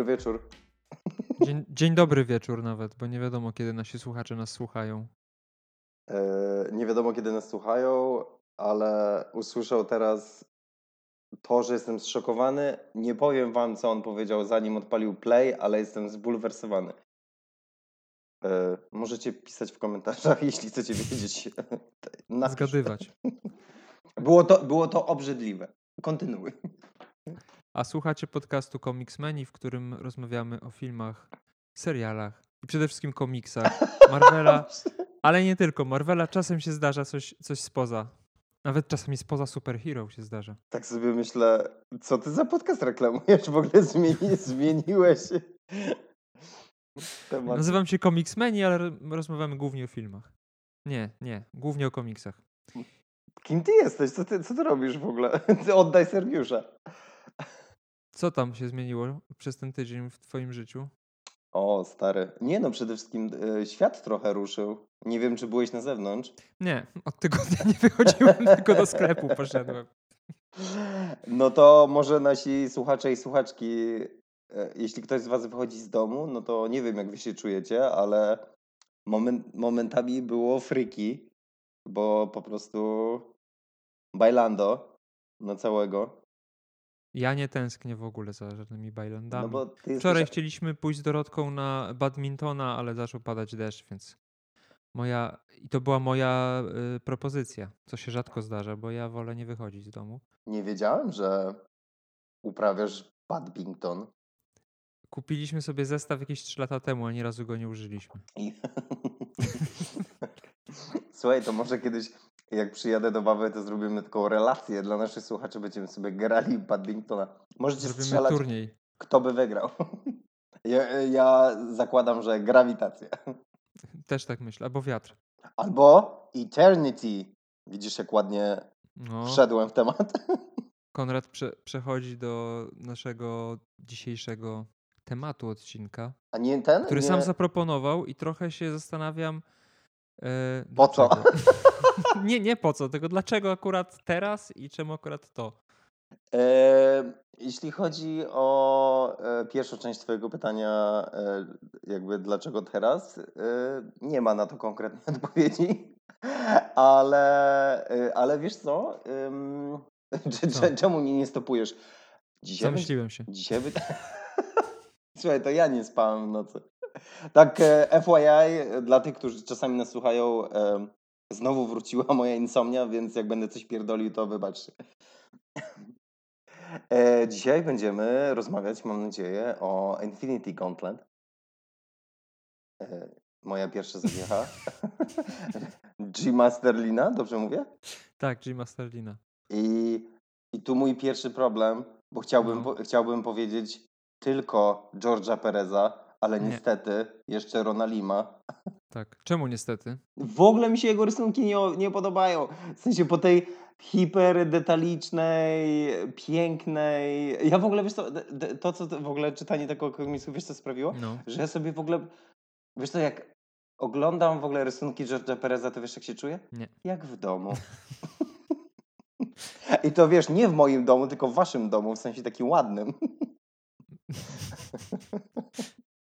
dobry wieczór. Dzień, dzień dobry wieczór nawet, bo nie wiadomo, kiedy nasi słuchacze nas słuchają. E, nie wiadomo, kiedy nas słuchają, ale usłyszał teraz to, że jestem zszokowany. Nie powiem wam, co on powiedział, zanim odpalił play, ale jestem zbulwersowany. E, możecie pisać w komentarzach, jeśli chcecie wiedzieć. Napisz. Zgadywać. Było to, było to obrzydliwe. Kontynuuj. A słuchacie podcastu Comicsmeni, w którym rozmawiamy o filmach, serialach i przede wszystkim komiksach Marvela, ale nie tylko. Marvela czasem się zdarza coś, coś spoza. Nawet czasami spoza superhero się zdarza. Tak sobie myślę, co ty za podcast reklamujesz? W ogóle zmieni, zmieniłeś temat. Nazywam się Comicsmeni, ale ro- rozmawiamy głównie o filmach. Nie, nie, głównie o komiksach. Kim ty jesteś? Co ty, co ty robisz w ogóle? Ty oddaj Sergiusza. Co tam się zmieniło przez ten tydzień w twoim życiu? O, stary. Nie no, przede wszystkim e, świat trochę ruszył. Nie wiem, czy byłeś na zewnątrz. Nie, od tygodnia nie wychodziłem, tylko do sklepu poszedłem. No to może nasi słuchacze i słuchaczki, e, jeśli ktoś z was wychodzi z domu, no to nie wiem, jak wy się czujecie, ale moment, momentami było friki, bo po prostu bailando na całego. Ja nie tęsknię w ogóle za żadnymi bajlandami. No bo ty Wczoraj jesteś... chcieliśmy pójść z Dorotką na badmintona, ale zaczął padać deszcz, więc moja. I to była moja y, propozycja, co się rzadko zdarza, bo ja wolę nie wychodzić z domu. Nie wiedziałem, że uprawiasz badminton. Kupiliśmy sobie zestaw jakieś 3 lata temu, ani razu go nie użyliśmy. Słuchaj, to może kiedyś, jak przyjadę do Wawy, to zrobimy taką relację dla naszych słuchaczy. Będziemy sobie grali badmintona. Możecie Zrobimy strzelać, turniej. kto by wygrał. Ja, ja zakładam, że grawitacja. Też tak myślę, albo wiatr. Albo eternity. Widzisz, jak ładnie No, wszedłem w temat? Konrad prze, przechodzi do naszego dzisiejszego tematu odcinka, A nie ten? który nie... sam zaproponował i trochę się zastanawiam. E, Po co? nie, nie po co, tylko dlaczego akurat teraz i czemu akurat to. E, jeśli chodzi o e, pierwszą część Twojego pytania, jakby dlaczego teraz, nie ma na to konkretnej odpowiedzi, ale, ale wiesz co? Co? cze- czemu mnie nie stopujesz? Dzisiaj, Zamyśliłem się. dzisiaj by... Słuchaj, to ja nie spałem w nocy. Tak, e, FYI, dla tych, którzy czasami nas słuchają, e, znowu wróciła moja insomnia, więc jak będę coś pierdolił, to wybaczcie. E, dzisiaj będziemy rozmawiać, mam nadzieję, o Infinity Gauntlet. E, moja pierwsza zawiecha. G. Masterlina, dobrze mówię? Tak, Jima Sterlina. I, I tu mój pierwszy problem, bo chciałbym, No. po, chciałbym powiedzieć tylko George'a Pereza, ale Nie. niestety jeszcze Rona Lima. Tak. Czemu niestety? W ogóle mi się jego rysunki nie, nie podobają. W sensie po tej hiperdetalicznej, pięknej... Ja w ogóle, wiesz co, to co w ogóle czytanie takiego komiksu, wiesz co sprawiło? No. Że ja sobie w ogóle, wiesz co, jak oglądam w ogóle rysunki George'a Pereza, to wiesz jak się czuję? Nie. Jak w domu. I to wiesz, nie w moim domu, tylko w waszym domu, w sensie takim ładnym.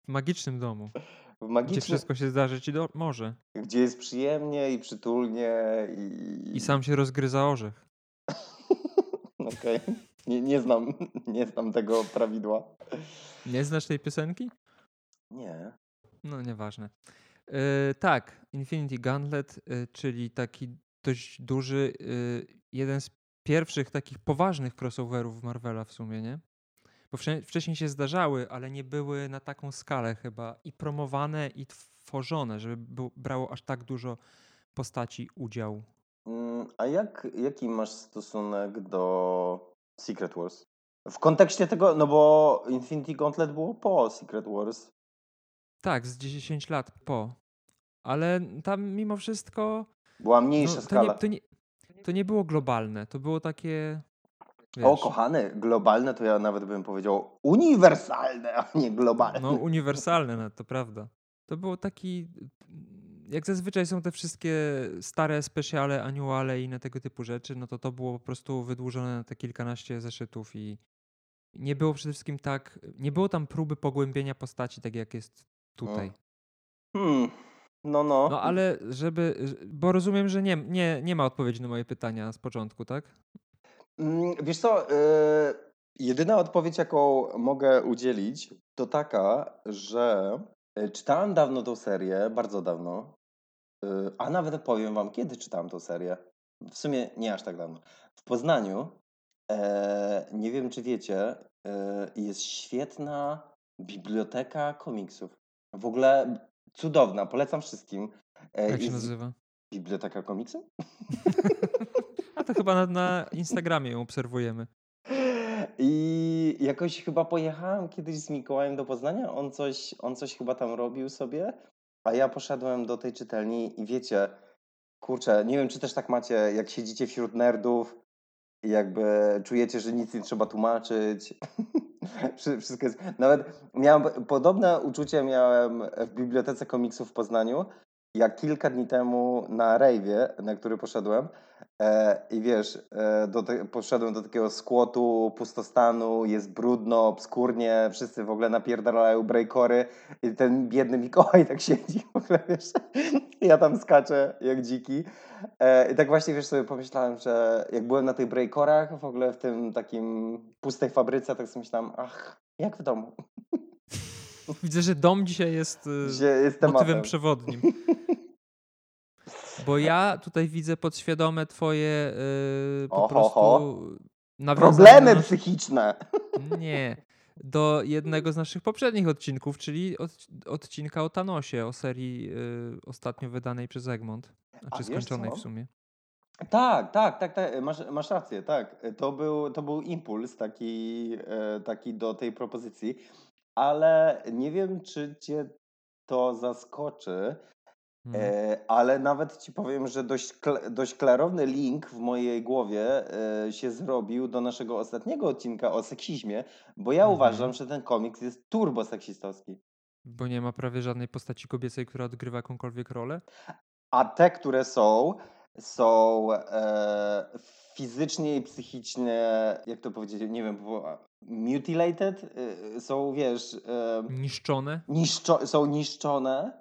W magicznym domu, W gdzie magicznym, wszystko się zdarzyć i do... może. gdzie jest przyjemnie i przytulnie i... I sam się rozgryza orzech. Okej. Nie, nie, znam, nie znam tego prawidła. Nie znasz tej piosenki? Nie. No, nieważne. Yy, tak, Infinity Gauntlet, yy, czyli taki dość duży, yy, jeden z pierwszych takich poważnych crossoverów Marvela w sumie, nie? Bo wcze- wcześniej się zdarzały, ale nie były na taką skalę chyba i promowane, i tworzone, żeby brało aż tak dużo postaci udział. Mm, A jak, jaki masz stosunek do Secret Wars? W kontekście tego, no bo Infinity Gauntlet było po Secret Wars. Tak, z 10 lat po. Ale tam mimo wszystko Była mniejsza no, to, skala. nie, to, nie, to nie było globalne, to było takie... O, wiesz, kochany, globalne to ja nawet bym powiedział uniwersalne, a nie globalne. No, uniwersalne, no, to prawda. To było taki. Jak zazwyczaj są te wszystkie stare specjale, annuale i inne tego typu rzeczy, no to to było po prostu wydłużone na te kilkanaście zeszytów i, Nie było przede wszystkim tak, nie było tam próby pogłębienia postaci, tak jak jest tutaj. Hmm. No, no. No ale żeby, bo rozumiem, że nie, nie, nie ma odpowiedzi na moje pytania z początku, tak? Mm, Wiesz co, y, jedyna odpowiedź, jaką mogę udzielić, to taka, że y, czytałem dawno tą serię, bardzo dawno, y, a nawet powiem wam, kiedy czytałem tą serię. W sumie nie aż tak dawno. W Poznaniu, e, nie wiem czy wiecie, e, jest świetna biblioteka komiksów. W ogóle cudowna, polecam wszystkim. E, Jak się nazywa? Biblioteka komiksów? To chyba na, na Instagramie ją obserwujemy. I jakoś chyba pojechałem kiedyś z Mikołajem do Poznania, on coś, on coś chyba tam robił sobie, a ja poszedłem do tej czytelni i wiecie, kurczę, nie wiem czy też tak macie, jak siedzicie wśród nerdów i jakby czujecie, że nic nie trzeba tłumaczyć. Wszy- Wszystko jest... Nawet miałem podobne uczucie miałem w Bibliotece Komiksów w Poznaniu, jak kilka dni temu na rejwie, na który poszedłem. E, I wiesz, e, do te, poszedłem do takiego skłotu, pustostanu, jest brudno, obskurnie, wszyscy w ogóle napierdalają breakory i ten biedny Mikołaj tak siedzi w ogóle, wiesz. Ja tam skaczę jak dziki. E, I tak właśnie, wiesz, sobie pomyślałem, że jak byłem na tych breakorach, w ogóle w tym takim pustej fabryce, tak sobie myślałem, ach, jak w domu. Widzę, że dom dzisiaj jest y, jest motywem przewodnim. Bo ja tutaj widzę podświadome twoje y, po Oho, prostu ho. Problemy psychiczne. Nie. Do jednego z naszych poprzednich odcinków, czyli od, odcinka o Thanosie, o serii y, ostatnio wydanej przez Egmont. A Znaczy wiesz skończonej w sumie. Tak, tak, tak, tak. Masz, masz rację, tak. To był, to był impuls taki, e, taki do tej propozycji, ale nie wiem, czy cię to zaskoczy, Mhm. e, ale nawet ci powiem, że dość, dość klarowny link w mojej głowie e, się zrobił do naszego ostatniego odcinka o seksizmie, bo ja Mhm. uważam, że ten komiks jest turbo seksistowski. Bo nie ma prawie żadnej postaci kobiecej, która odgrywa jakąkolwiek rolę. A te, które są, są e, fizycznie i psychicznie, jak to powiedzieć, nie wiem, było- mutilated, e, są, wiesz, e, Niszczone. niszczo, są niszczone,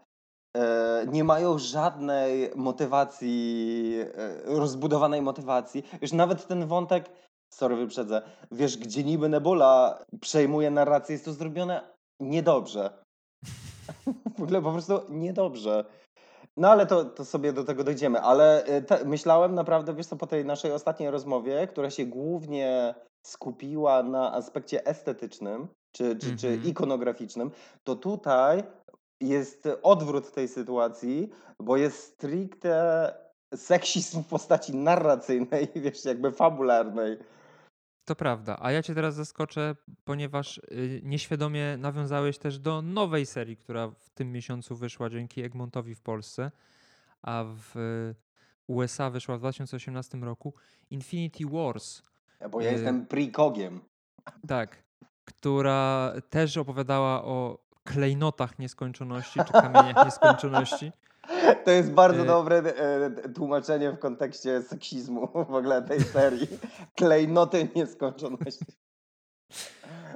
e, nie mają żadnej motywacji, rozbudowanej motywacji. Wiesz, nawet ten wątek, sorry, wyprzedzę, wiesz, gdzie niby Nebula przejmuje narrację, jest to zrobione niedobrze. w ogóle po prostu niedobrze. No ale to, to sobie do tego dojdziemy. Ale te, myślałem naprawdę, wiesz co, po tej naszej ostatniej rozmowie, która się głównie skupiła na aspekcie estetycznym czy, czy, czy Mhm. ikonograficznym, to tutaj jest odwrót tej sytuacji, bo jest stricte seksizm w postaci narracyjnej, wiesz, jakby fabularnej. To prawda. A ja cię teraz zaskoczę, ponieważ y, nieświadomie nawiązałeś też do nowej serii, która w tym miesiącu wyszła dzięki Egmontowi w Polsce, a w y, USA wyszła w 2018 roku Infinity Wars. Bo ja Y, jestem prekogiem. Tak, która też opowiadała o klejnotach nieskończoności czy kamieniach nieskończoności. To jest bardzo E, dobre e, tłumaczenie w kontekście seksizmu w ogóle tej serii. Klejnoty nieskończoności.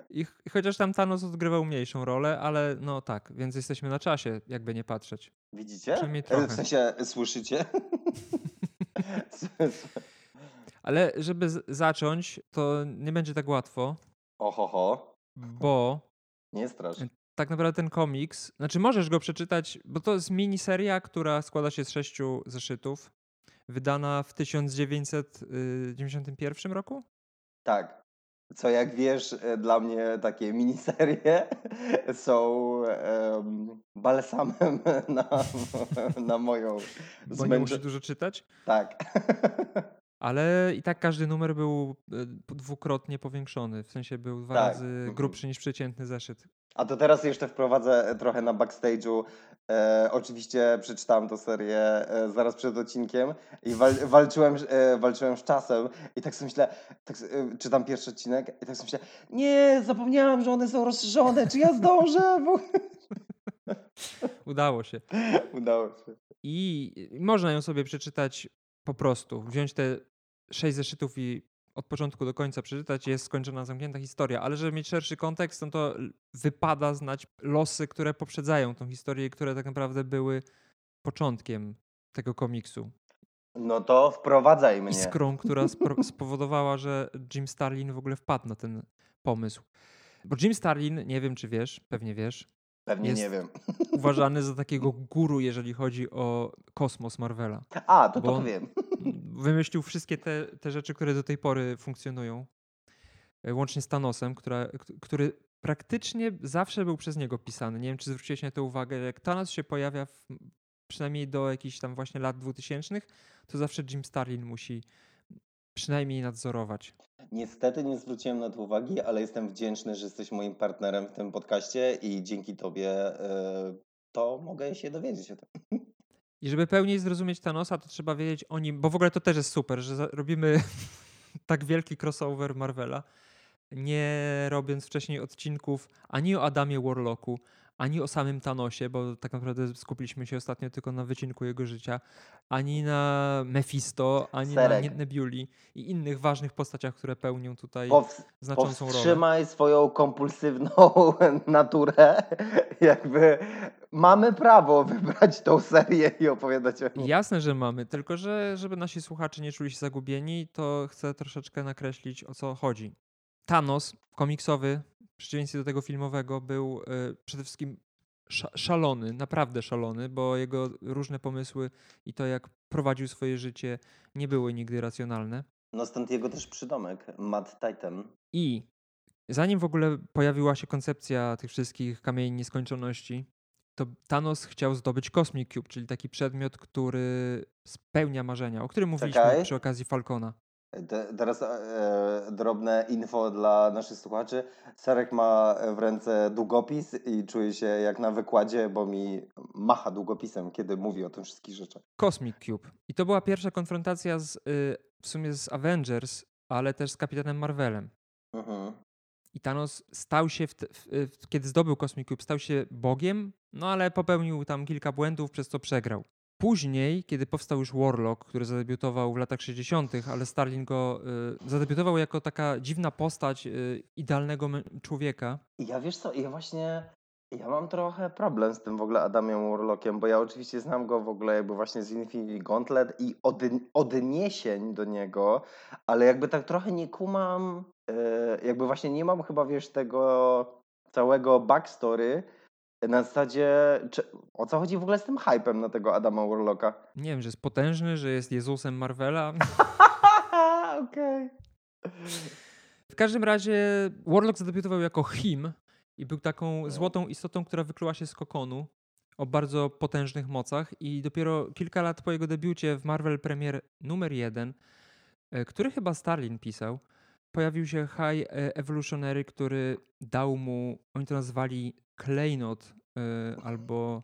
I ch- chociaż tam Thanos odgrywał mniejszą rolę, ale no tak, więc jesteśmy na czasie, jakby nie patrzeć. Widzicie? E. W sensie, słyszycie? Ale żeby zacząć, to nie będzie tak łatwo, Ohoho, bo nie strasz. tak naprawdę ten komiks, znaczy możesz go przeczytać, bo to jest miniseria, która składa się z sześciu zeszytów, wydana w 1991 roku? Tak. Co jak wiesz, e, dla mnie takie miniserie są em, balsamem na, na moją Bo nie musisz dużo czytać. Tak. Ale i tak każdy numer był e, dwukrotnie powiększony, w sensie był dwa Tak, razy mhm. grubszy niż przeciętny zeszyt. A to teraz jeszcze wprowadzę trochę na backstage'u. E, oczywiście przeczytałem tę serię e, zaraz przed odcinkiem i wal, walczyłem, e, walczyłem z czasem i tak sobie myślę, tak, e, czytam pierwszy odcinek i tak sobie myślę, nie, zapomniałem, że one są rozszerzone, czy ja zdążę? Bo... Udało się. Udało się. I i można ją sobie przeczytać po prostu. Wziąć te sześć zeszytów i od początku do końca przeczytać, jest skończona, zamknięta historia, ale żeby mieć szerszy kontekst, no to wypada znać losy, które poprzedzają tą historię i które tak naprawdę były początkiem tego komiksu. No to wprowadzaj mnie. Iskrą, która spowodowała, że Jim Starlin w ogóle wpadł na ten pomysł. Bo Jim Starlin, nie wiem czy wiesz, pewnie wiesz, Pewnie nie wiem. uważany za takiego guru, jeżeli chodzi o kosmos Marvela. A, to to on- wiem. Wymyślił wszystkie te, te rzeczy, które do tej pory funkcjonują. E, Łącznie z Thanosem, która, który praktycznie zawsze był przez niego pisany. Nie wiem, czy zwróciłeś na to uwagę. Jak Thanos się pojawia, w, przynajmniej do jakichś tam właśnie lat 2000, to zawsze Jim Starlin musi przynajmniej nadzorować. Niestety nie zwróciłem na to uwagi, ale jestem wdzięczny, że jesteś moim partnerem w tym podcaście i dzięki tobie e, to mogę się dowiedzieć o tym. I żeby pełniej zrozumieć Thanosa, to trzeba wiedzieć o nim, bo w ogóle to też jest super, że robimy tak wielki crossover Marvela, nie robiąc wcześniej odcinków ani o Adamie Warlocku, ani o samym Thanosie, bo tak naprawdę skupiliśmy się ostatnio tylko na wycinku jego życia, ani na Mephisto, ani Serek. na Nebuli i innych ważnych postaciach, które pełnią tutaj znaczącą rolę. powstrzymaj swoją kompulsywną naturę. Jakby mamy prawo wybrać tą serię i opowiadać o niej. Jasne, że mamy, tylko że żeby nasi słuchacze nie czuli się zagubieni, to chcę troszeczkę nakreślić o co chodzi. Thanos komiksowy, przeciwieństwie do tego filmowego, był y, przede wszystkim sza- szalony, naprawdę szalony, bo jego różne pomysły i to jak prowadził swoje życie nie były nigdy racjonalne. No stąd jego też przydomek, Mad Titan. I zanim w ogóle pojawiła się koncepcja tych wszystkich kamieni nieskończoności, to Thanos chciał zdobyć Cosmic Cube, czyli taki przedmiot, który spełnia marzenia, o którym mówiliśmy Czekaj. przy okazji Falcona. Te, teraz e, drobne info dla naszych słuchaczy. Sarek ma w ręce długopis i czuje się jak na wykładzie, bo mi macha długopisem, kiedy mówi o tym wszystkich rzeczach. Cosmic Cube. I to była pierwsza konfrontacja z, y, w sumie z Avengers, ale też z Kapitanem Marvelem. Mhm. I Thanos stał się, w, te- w, w, kiedy zdobył Cosmic Cube, stał się Bogiem, no ale popełnił tam kilka błędów, przez co przegrał. Później, kiedy powstał już Warlock, który zadebiutował w latach 60., ale Starlin go y, zadebiutował jako taka dziwna postać y, idealnego człowieka. Ja wiesz co, ja właśnie, ja mam trochę problem z tym w ogóle Adamem Warlockiem, bo ja oczywiście znam go w ogóle jakby właśnie z Infinity Gauntlet i od, odniesień do niego, ale jakby tak trochę nie kumam, e, jakby właśnie nie mam chyba, wiesz, tego całego backstory na zasadzie, czy, o co chodzi w ogóle z tym hypem na tego Adama Warlocka? Nie wiem, że jest potężny, że jest Jezusem Marvela. Okej. W każdym razie Warlock zadebiutował jako Him i był taką złotą istotą, która wykluła się z kokonu o bardzo potężnych mocach i dopiero kilka lat po jego debiucie w Marvel Premier numer jeden, e, który chyba Starlin pisał, pojawił się High e, Evolutionary, który dał mu, oni to nazwali klejnot e, albo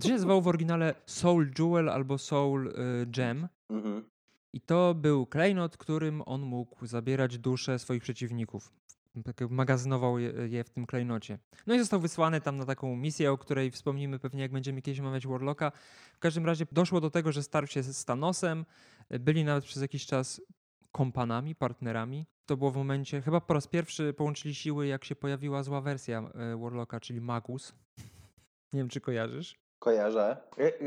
to się nazywało w oryginale Soul Jewel albo Soul e, Gem. Mhm. I to był klejnot, którym on mógł zabierać dusze swoich przeciwników. Tak magazynował je, je w tym klejnocie. No i został wysłany tam na taką misję, o której wspomnimy pewnie, jak będziemy kiedyś omawiać Warlocka. W każdym razie doszło do tego, że starł się z Thanosem. Byli nawet przez jakiś czas kompanami, partnerami. To było w momencie, chyba po raz pierwszy połączyli siły, jak się pojawiła zła wersja e, Warlocka, czyli Magus. Nie wiem, czy kojarzysz. Kojarzę.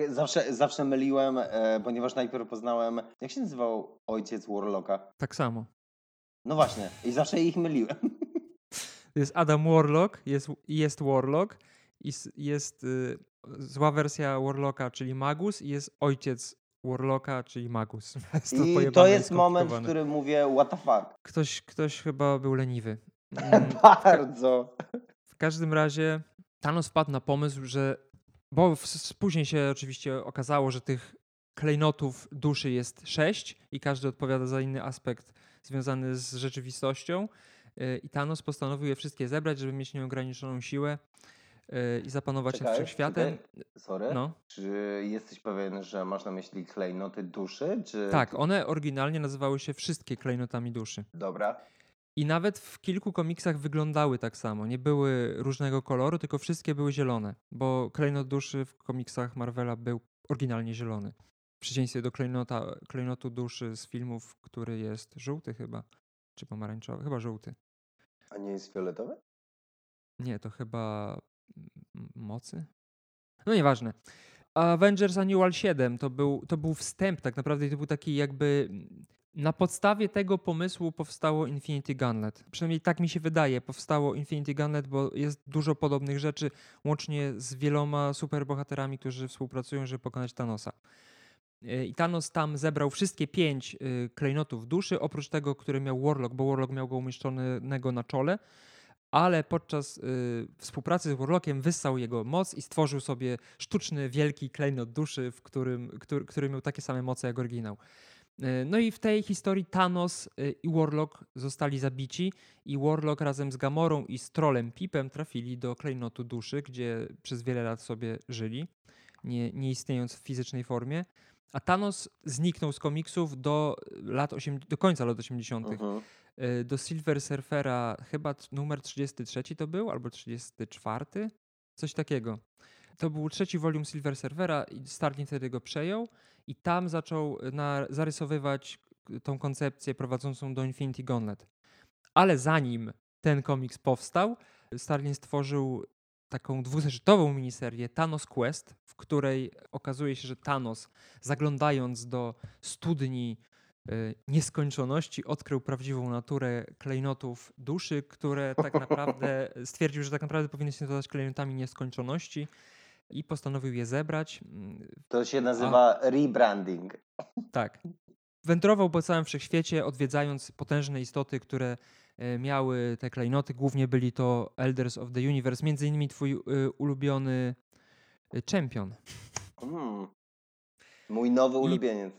Zawsze, zawsze myliłem, e, ponieważ najpierw poznałem, jak się nazywał ojciec Warlocka? Tak samo. No właśnie, i zawsze ich myliłem. Jest Adam Warlock, jest, jest Warlock, s- jest y, zła wersja Warlocka, czyli Magus, i jest ojciec Warlocka, czyli Magus. Jest I to i jest moment, w którym mówię, what the fuck. Ktoś, ktoś chyba był leniwy. Mm, Bardzo. W każdym razie Thanos wpadł na pomysł, że. Bo później się oczywiście okazało, że tych klejnotów duszy jest sześć i każdy odpowiada za inny aspekt związany z rzeczywistością. Yy, I Thanos postanowił je wszystkie zebrać, żeby mieć nieograniczoną siłę i zapanować nad Czekaj, wszechświatem. czekaj. Sorry. No, Czy jesteś pewien, że masz na myśli klejnoty duszy? Czy... tak, one oryginalnie nazywały się wszystkie klejnotami duszy. Dobra. I nawet w kilku komiksach wyglądały tak samo. Nie były różnego koloru, tylko wszystkie były zielone, bo klejnot duszy w komiksach Marvela był oryginalnie zielony. W przeciwieństwie do klejnota, klejnotu duszy z filmów, który jest żółty chyba, czy pomarańczowy, chyba żółty. A nie jest fioletowy? Nie, to chyba mocy? No nieważne. Avengers Annual 7 to był, to był wstęp tak naprawdę i to był taki jakby na podstawie tego pomysłu powstało Infinity Gauntlet. Przynajmniej tak mi się wydaje, powstało Infinity Gauntlet, bo jest dużo podobnych rzeczy, łącznie z wieloma superbohaterami, którzy współpracują, żeby pokonać Thanosa. E, I Thanos tam zebrał wszystkie pięć y, klejnotów duszy, oprócz tego, który miał Warlock, bo Warlock miał go umieszczonego na czole, ale podczas y, współpracy z Warlockiem wyssał jego moc i stworzył sobie sztuczny, wielki klejnot duszy, w którym, który, który miał takie same moce jak oryginał. Y, No i w tej historii Thanos y, i Warlock zostali zabici i Warlock razem z Gamorą i z Trollem Pipem trafili do klejnotu duszy, gdzie przez wiele lat sobie żyli, nie, nie istniejąc w fizycznej formie. A Thanos zniknął z komiksów do, lat osiem, do końca lat 80. Mhm. Y, Do Silver Surfera chyba numer 33 to był, albo 34, coś takiego. To był trzeci volume Silver Surfera i Starlin wtedy go przejął i tam zaczął y, na, zarysowywać tą koncepcję prowadzącą do Infinity Gauntlet. Ale zanim ten komiks powstał, Starlin stworzył taką dwuzeszytową miniserię Thanos Quest, w której okazuje się, że Thanos zaglądając do studni nieskończoności odkrył prawdziwą naturę klejnotów duszy, które tak naprawdę stwierdził, że tak naprawdę powinny się nazywać klejnotami nieskończoności i postanowił je zebrać. Mm, To się nazywa rebranding. Tak. Wędrował po całym wszechświecie, odwiedzając potężne istoty, które e, miały te klejnoty. Głównie byli to Elders of the Universe, między innymi twój y, ulubiony y, czempion. Mm. Mój nowy I- ulubieniec.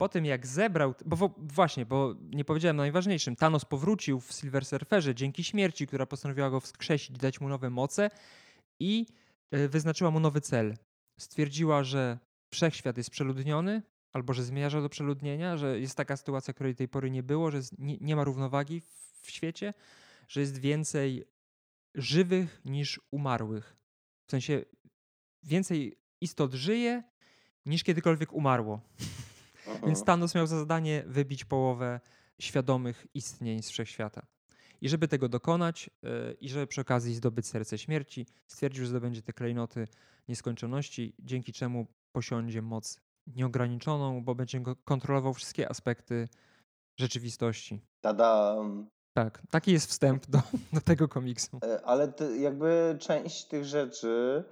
Po tym jak zebrał, bo właśnie, bo nie powiedziałem najważniejszym, Thanos powrócił w Silver Surferze dzięki śmierci, która postanowiła go wskrzesić, dać mu nowe moce i e, wyznaczyła mu nowy cel. Stwierdziła, że wszechświat jest przeludniony, albo że zmierza do przeludnienia, że jest taka sytuacja, której tej pory nie było, że nie, nie ma równowagi w, w świecie, że jest więcej żywych niż umarłych. W sensie więcej istot żyje niż kiedykolwiek umarło. Mhm. Więc Thanos miał za zadanie wybić połowę świadomych istnień z wszechświata. I żeby tego dokonać yy, i żeby przy okazji zdobyć serce śmierci, stwierdził, że zdobędzie te klejnoty nieskończoności, dzięki czemu posiądzie moc nieograniczoną, bo będzie go kontrolował wszystkie aspekty rzeczywistości. Tadam. Tak, taki jest wstęp do, do tego komiksu. E, Ale jakby część tych rzeczy,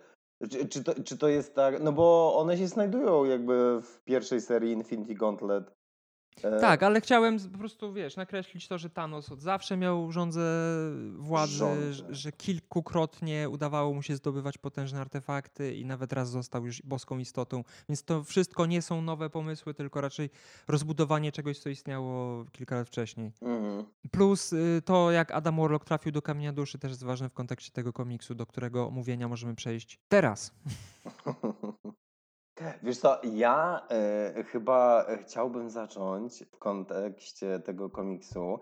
czy, to, czy to jest tak, no bo one się znajdują jakby w pierwszej serii Infinity Gauntlet. E, Tak, ale chciałem po prostu, wiesz, nakreślić to, że Thanos od zawsze miał żądzę władzy, że, że kilkukrotnie udawało mu się zdobywać potężne artefakty i nawet raz został już boską istotą. Więc to wszystko nie są nowe pomysły, tylko raczej rozbudowanie czegoś, co istniało kilka lat wcześniej. Mhm. Plus y, to, jak Adam Warlock trafił do Kamienia Duszy, też jest ważne w kontekście tego komiksu, do którego omówienia możemy przejść teraz. Wiesz co, ja e, chyba chciałbym zacząć w kontekście tego komiksu,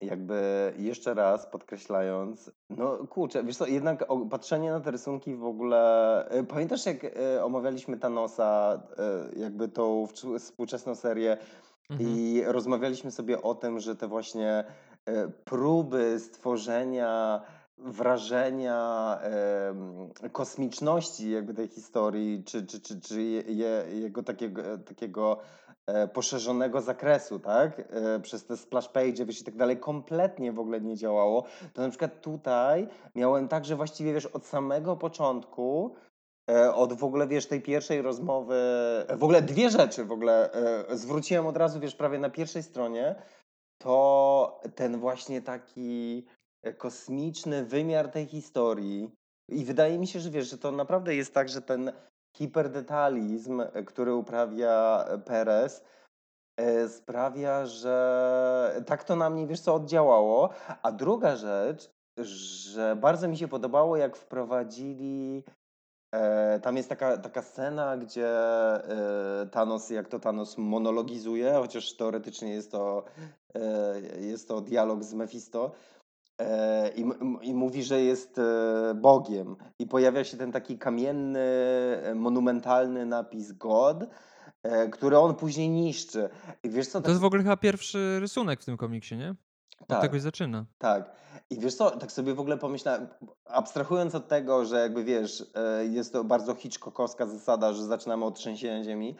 jakby jeszcze raz podkreślając, no kurczę, wiesz co, jednak o, patrzenie na te rysunki w ogóle, e, pamiętasz jak e, omawialiśmy Thanosa, jakby tą wczu- współczesną serię Mhm. i rozmawialiśmy sobie o tym, że te właśnie próby stworzenia wrażenia em, kosmiczności jakby tej historii, czy, czy, czy, czy je, je, jego takiego, takiego e, poszerzonego zakresu, tak? E, przez te splash page, wiesz, i tak dalej, kompletnie w ogóle nie działało. To na przykład tutaj miałem tak, że właściwie, wiesz, od samego początku E, Od w ogóle, wiesz, tej pierwszej rozmowy, e, w ogóle dwie rzeczy w ogóle e, zwróciłem od razu, wiesz, prawie na pierwszej stronie, to ten właśnie taki e, kosmiczny wymiar tej historii. I wydaje mi się, że wiesz, że to naprawdę jest tak, że ten hiperdetalizm, e, który uprawia e, Perez, e, sprawia, że tak to na mnie, wiesz co, oddziałało. A druga rzecz, że bardzo mi się podobało, jak wprowadzili E, tam jest taka, taka scena, gdzie e, Thanos, jak to Thanos monologizuje, chociaż teoretycznie jest to, e, jest to dialog z Mephisto. I, I mówi, że jest e, Bogiem. I pojawia się ten taki kamienny, e, monumentalny napis God. e, które on później niszczy. I wiesz co, To tak, jest w ogóle chyba pierwszy rysunek w tym komiksie, nie? Od tak, tego się zaczyna. tak. I wiesz co, tak sobie w ogóle pomyślałem, abstrahując od tego, że jakby wiesz, jest to bardzo Hitchcockowska zasada, że zaczynamy od trzęsienia ziemi,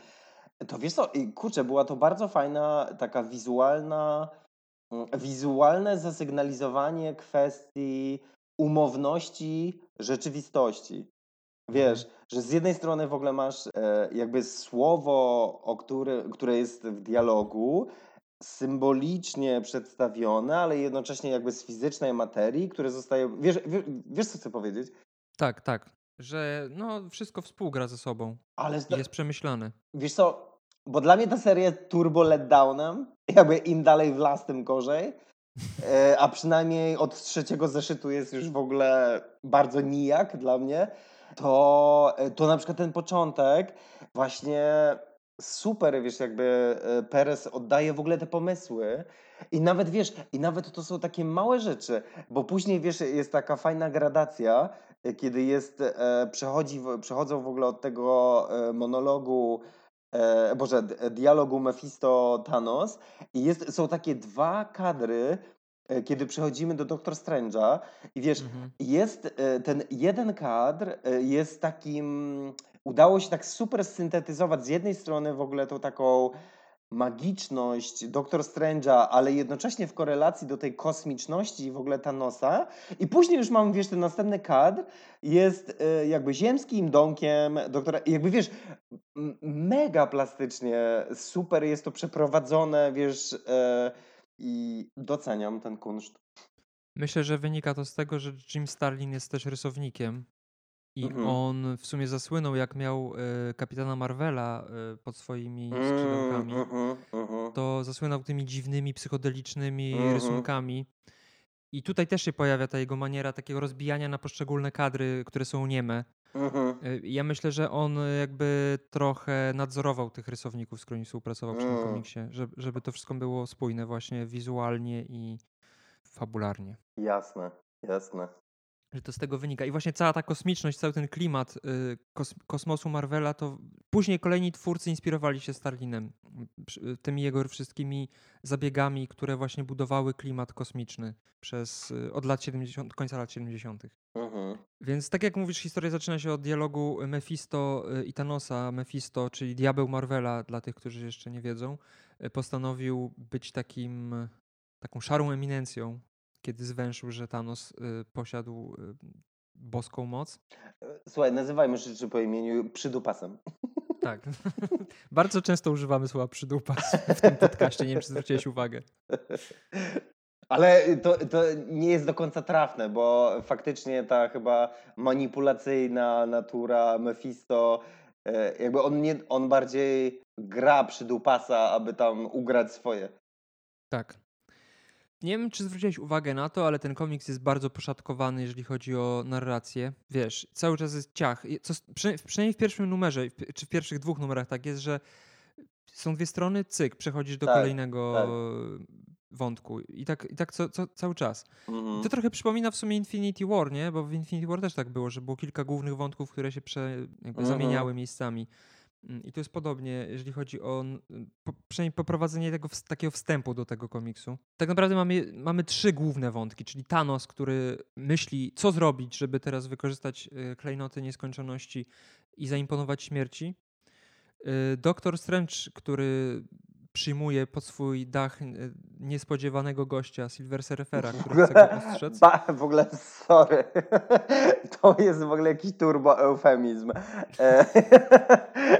to wiesz co, i kurczę, była to bardzo fajna, taka wizualna, wizualne zasygnalizowanie kwestii umowności rzeczywistości. Wiesz, Mhm. że z jednej strony w ogóle masz e, jakby słowo, o który, które jest w dialogu, symbolicznie przedstawione, ale jednocześnie jakby z fizycznej materii, które zostaje. Wiesz, wiesz, wiesz co chcę powiedzieć? Tak, tak. Że no wszystko współgra ze sobą Ale jest przemyślane. wiesz co, bo dla mnie ta seria jest turbo letdownem, jakby im dalej w las, tym gorzej. E, a przynajmniej od trzeciego zeszytu jest już w ogóle bardzo nijak dla mnie. To, e, to na przykład ten początek właśnie super, wiesz, jakby e, Perez oddaje w ogóle te pomysły. I nawet wiesz, i nawet to są takie małe rzeczy, bo później wiesz, jest taka fajna gradacja, kiedy jest, przechodzi, przechodzą w ogóle od tego monologu, e, Boże, dialogu Mephisto-Thanos i jest, są takie dwa kadry, e, kiedy przechodzimy do Doktor Strange'a i wiesz, Mhm. jest e, ten jeden kadr jest takim, udało się tak super syntetyzować z jednej strony w ogóle tą taką magiczność Doktor Strange'a, ale jednocześnie w korelacji do tej kosmiczności w ogóle Thanosa. I później już mam, wiesz, ten następny kadr jest e, jakby ziemskim domkiem doktora. I jakby wiesz, mega plastycznie, super jest to przeprowadzone, wiesz, e, i doceniam ten kunszt. Myślę, że wynika to z tego, że Jim Starlin jest też rysownikiem i Mhm. on w sumie zasłynął, jak miał e, kapitana Marvela e, pod swoimi Mm, skrzydełkami. mhm, mhm. To zasłynął tymi dziwnymi, psychodelicznymi Mhm. rysunkami. I tutaj też się pojawia ta jego maniera takiego rozbijania na poszczególne kadry, które są nieme. E, Ja myślę, że on jakby trochę nadzorował tych rysowników, z którymi współpracował przy tym Mm. komiksie, żeby, żeby to wszystko było spójne właśnie wizualnie i fabularnie. Jasne, jasne. Że to z tego wynika. I właśnie cała ta kosmiczność, cały ten klimat y, kos, kosmosu Marvela, to później kolejni twórcy inspirowali się Starlinem. y, Tymi jego wszystkimi zabiegami, które właśnie budowały klimat kosmiczny przez, y, od lat 70, końca lat 70. Mhm. Więc tak jak mówisz, historia zaczyna się od dialogu Mephisto y, i Thanosa. Mephisto, czyli diabeł Marvela, dla tych, którzy jeszcze nie wiedzą, y, postanowił być takim, taką szarą eminencją, kiedy zwęszył, że Thanos y, posiadł y, boską moc. E, Słuchaj, nazywajmy rzeczy po imieniu przydupasem. Tak. Bardzo często używamy słowa przydupas w tym podcaście, nie wiem, czy zwróciłeś uwagę. Ale to, to nie jest do końca trafne, bo faktycznie ta chyba manipulacyjna natura Mephisto, e, jakby on, nie, on bardziej gra przydupasa, aby tam ugrać swoje. Tak. Nie wiem, czy zwróciłeś uwagę na to, ale ten komiks jest bardzo poszatkowany, jeżeli chodzi o narrację. Wiesz, cały czas jest ciach. Co, przy, przynajmniej w pierwszym numerze, czy w pierwszych dwóch numerach tak jest, że są dwie strony, cyk, przechodzisz do Tak, kolejnego tak. wątku. I tak, i tak co, co, cały czas. Mhm. to trochę przypomina w sumie Infinity War, nie? Bo w Infinity War też tak było, że było kilka głównych wątków, które się prze, Mhm. zamieniały miejscami. Mm, I to jest podobnie, jeżeli chodzi o po, przynajmniej poprowadzenie tego takiego wstępu do tego komiksu. Tak naprawdę mamy, mamy trzy główne wątki, czyli Thanos, który myśli, co zrobić, żeby teraz wykorzystać y, klejnoty nieskończoności i zaimponować śmierci. Y, Doktor Strange, który przyjmuje pod swój dach y, niespodziewanego gościa, Silver Surfera, który chce go ostrzec. Ba, w ogóle, sorry. To jest w ogóle jakiś turbo eufemizm. E,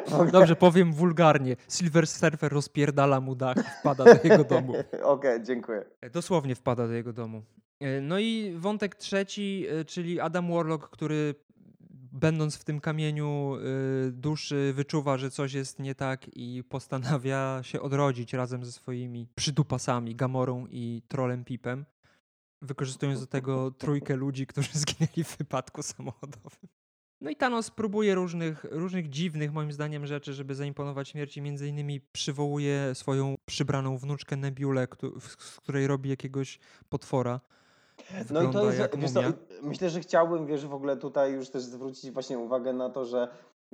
ogóle- Dobrze, powiem wulgarnie. Silver Surfer rozpierdala mu dach i wpada do jego domu. Okej, dziękuję. E, Dosłownie wpada do jego domu. E, No i wątek trzeci, e, czyli Adam Warlock, który będąc w tym kamieniu e, duszy wyczuwa, że coś jest nie tak i postanawia się odrodzić razem ze swoimi przydupasami, Gamorą i trolem Pipem, wykorzystując do tego trójkę ludzi, którzy zginęli w wypadku samochodowym. No i Thanos próbuje różnych, różnych dziwnych, moim zdaniem, rzeczy, żeby zaimponować śmierci. Między innymi przywołuje swoją przybraną wnuczkę Nebulę, z której robi jakiegoś potwora. No i to jest, wiesz mumia. myślę, że chciałbym, wiesz, w ogóle tutaj już też zwrócić właśnie uwagę na to, że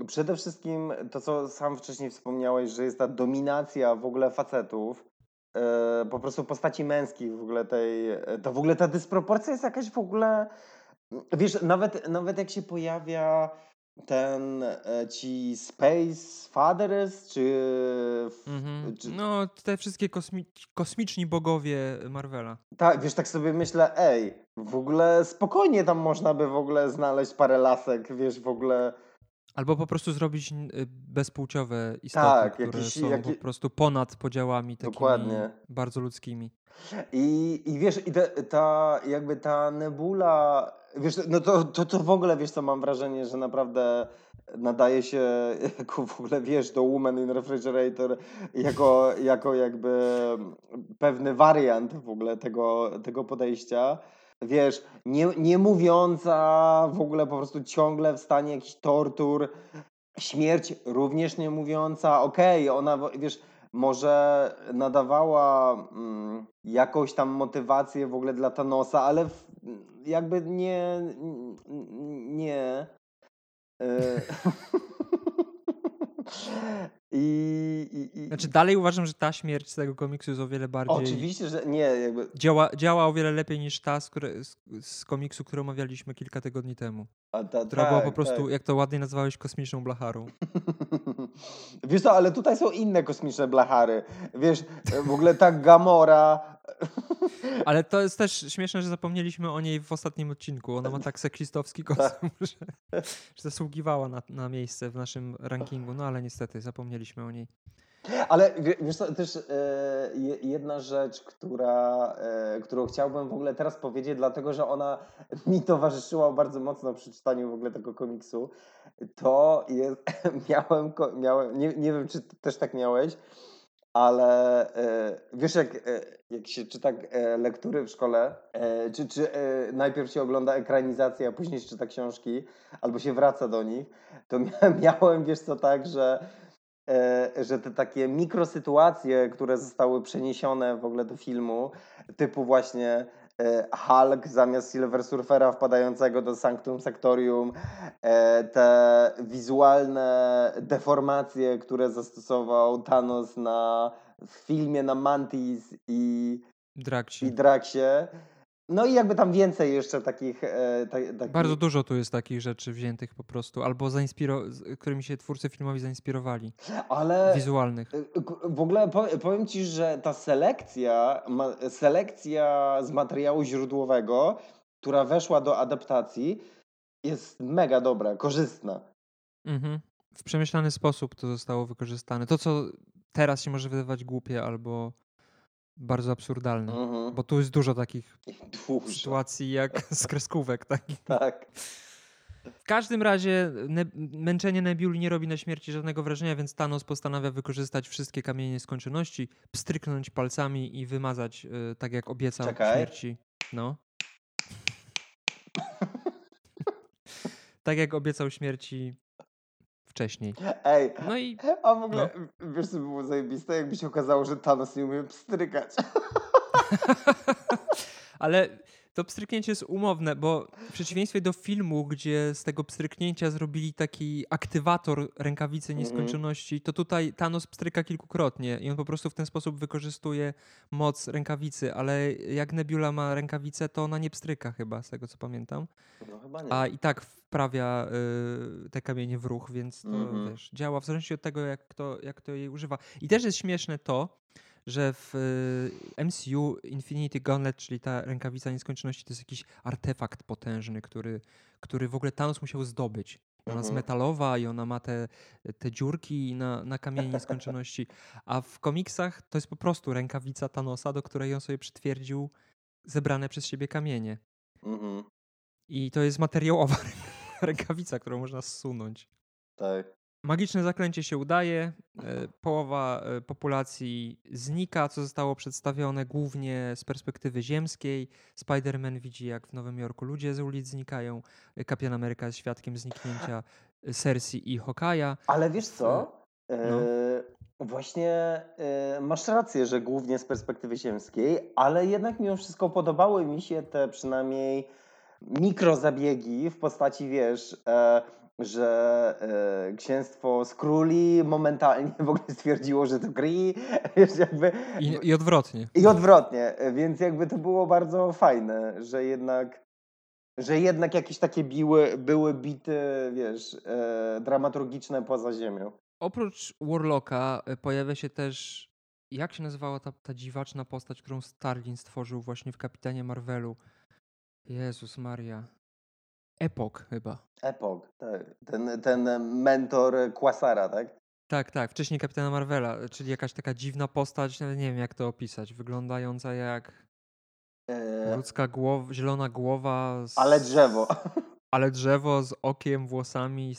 przede wszystkim to, co sam wcześniej wspomniałeś, że jest ta dominacja w ogóle facetów, e, po prostu postaci męskich w ogóle tej, to w ogóle ta dysproporcja jest jakaś w ogóle, wiesz, nawet, nawet jak się pojawia ten e, ci Space Fathers, czy, Mhm. czy No, te wszystkie kosmi kosmiczni bogowie Marvela. tak, wiesz, tak sobie myślę, ej, w ogóle spokojnie tam można by w ogóle znaleźć parę lasek, wiesz, w ogóle Albo po prostu zrobić y, bezpłciowe istoty, tak, które jakiś, są jaki, po prostu ponad podziałami takimi dokładnie. bardzo ludzkimi. I, i wiesz, i te, ta jakby ta nebula, wiesz, no to, to, to w ogóle, wiesz co, mam wrażenie, że naprawdę nadaje się jako w ogóle, wiesz, do Woman in Refrigerator jako, jako jakby pewny wariant w ogóle tego, tego podejścia. Wiesz, nie, nie mówiąca w ogóle po prostu ciągle w stanie jakichś tortur, śmierć również nie mówiąca, okej, ona, wiesz, może nadawała mm, jakąś tam motywację w ogóle dla Thanosa, ale w, jakby nie. Nie. E, I, i, i Znaczy dalej uważam, że ta śmierć z tego komiksu jest o wiele bardziej... oczywiście, że nie, jakby. Działa, działa o wiele lepiej niż ta z, z, komiksu, który omawialiśmy kilka tygodni temu. A ta, Która była po tak, prostu, tak. jak to ładnie nazwałeś, kosmiczną blacharą. Wiesz co, ale tutaj są inne kosmiczne blachary. Wiesz, w ogóle ta Gamora. Ale to jest też śmieszne, że zapomnieliśmy o niej w ostatnim odcinku. Ona ma tak seksistowski Tak. kostium, że, że zasługiwała na, na miejsce w naszym rankingu. No ale niestety zapomnieliśmy o niej. Ale wie- wiesz co, też e, je- jedna rzecz, która, e, którą chciałbym w ogóle teraz powiedzieć, dlatego że ona mi towarzyszyła bardzo mocno przy czytaniu w ogóle tego komiksu, to jest, miałem, miałem nie, nie wiem, czy też tak miałeś, ale e, wiesz, jak, jak się czyta lektury w szkole, czy, czy najpierw się ogląda ekranizację, a później czyta książki, albo się wraca do nich, to miałem, wiesz co, tak, że że te takie mikrosytuacje, które zostały przeniesione w ogóle do filmu, typu właśnie e, Hulk zamiast Silver Surfera wpadającego do Sanctum Sanctorium, e, te wizualne deformacje, które zastosował Thanos na, w filmie na Mantis i, i Draxie. No i jakby tam więcej jeszcze takich... E, ta, takich Bardzo dużo tu jest takich rzeczy wziętych po prostu, albo zainspiro- którymi się twórcy filmowi zainspirowali, ale wizualnych. K- W ogóle pow- powiem ci, że ta selekcja, selekcja z materiału źródłowego, która weszła do adaptacji, jest mega dobra, korzystna. Mhm. W przemyślany sposób to zostało wykorzystane. To, co teraz się może wydawać głupie albo bardzo absurdalne. Mhm. Bo tu jest dużo takich Dużo. sytuacji jak z kreskówek. Takich. Tak. W każdym razie ne- męczenie Nebuli nie robi na śmierci żadnego wrażenia, więc Thanos postanawia wykorzystać wszystkie kamienie skończoności, pstryknąć palcami i wymazać, y, tak jak obiecał Czekaj. śmierci. No. tak jak obiecał śmierci wcześniej. Ej, No i a w ogóle, wiesz co by było zajebiste, jakby się okazało, że Thanos nie umie pstrykać. Ale to pstryknięcie jest umowne, bo w przeciwieństwie do filmu, gdzie z tego pstryknięcia zrobili taki aktywator rękawicy Mhm. nieskończoności, to tutaj Thanos pstryka kilkukrotnie i on po prostu w ten sposób wykorzystuje moc rękawicy, ale jak Nebula ma rękawicę, to ona nie pstryka chyba, z tego co pamiętam, No chyba nie. a i tak wprawia y, te kamienie w ruch, więc to Mhm. wiesz, działa w zależności od tego, jak kto, jak kto jej używa. I też jest śmieszne to, że w y, MCU Infinity Gauntlet, czyli ta rękawica nieskończoności, to jest jakiś artefakt potężny, który, który w ogóle Thanos musiał zdobyć. Ona jest Mhm. metalowa i ona ma te, te dziurki na, na kamieni nieskończoności. A w komiksach to jest po prostu rękawica Thanosa, do której on sobie przytwierdził zebrane przez siebie kamienie. Mhm. I to jest materiałowa rękawica, którą można zsunąć. Tak. Magiczne zaklęcie się udaje, e, połowa e, populacji znika, co zostało przedstawione głównie z perspektywy ziemskiej. Spider-Man widzi, jak w Nowym Jorku ludzie z ulic znikają. Kapitan Ameryka jest świadkiem zniknięcia Cersei i Hokaja. Ale wiesz co? No. E, Właśnie e, masz rację, że głównie z perspektywy ziemskiej, ale jednak mimo wszystko podobały mi się te przynajmniej mikrozabiegi w postaci, wiesz, że e, księstwo z króli momentalnie w ogóle stwierdziło, że to Kree, wiesz, jakby... I, I odwrotnie. I odwrotnie, więc jakby to było bardzo fajne, że jednak że jednak jakieś takie biły, były bity, wiesz, e, dramaturgiczne poza ziemią. Oprócz Warlocka e, pojawia się też, jak się nazywała ta, ta dziwaczna postać, którą Starlin stworzył właśnie w Kapitanie Marvelu? Jezus Maria. Epok chyba. Epok, tak. Ten, ten mentor Quasara, tak? Tak, tak. Wcześniej Kapitana Marvela, czyli jakaś taka dziwna postać, nie wiem jak to opisać, wyglądająca jak E, ludzka głowa, zielona głowa. Z, ale drzewo. Ale drzewo z okiem, włosami i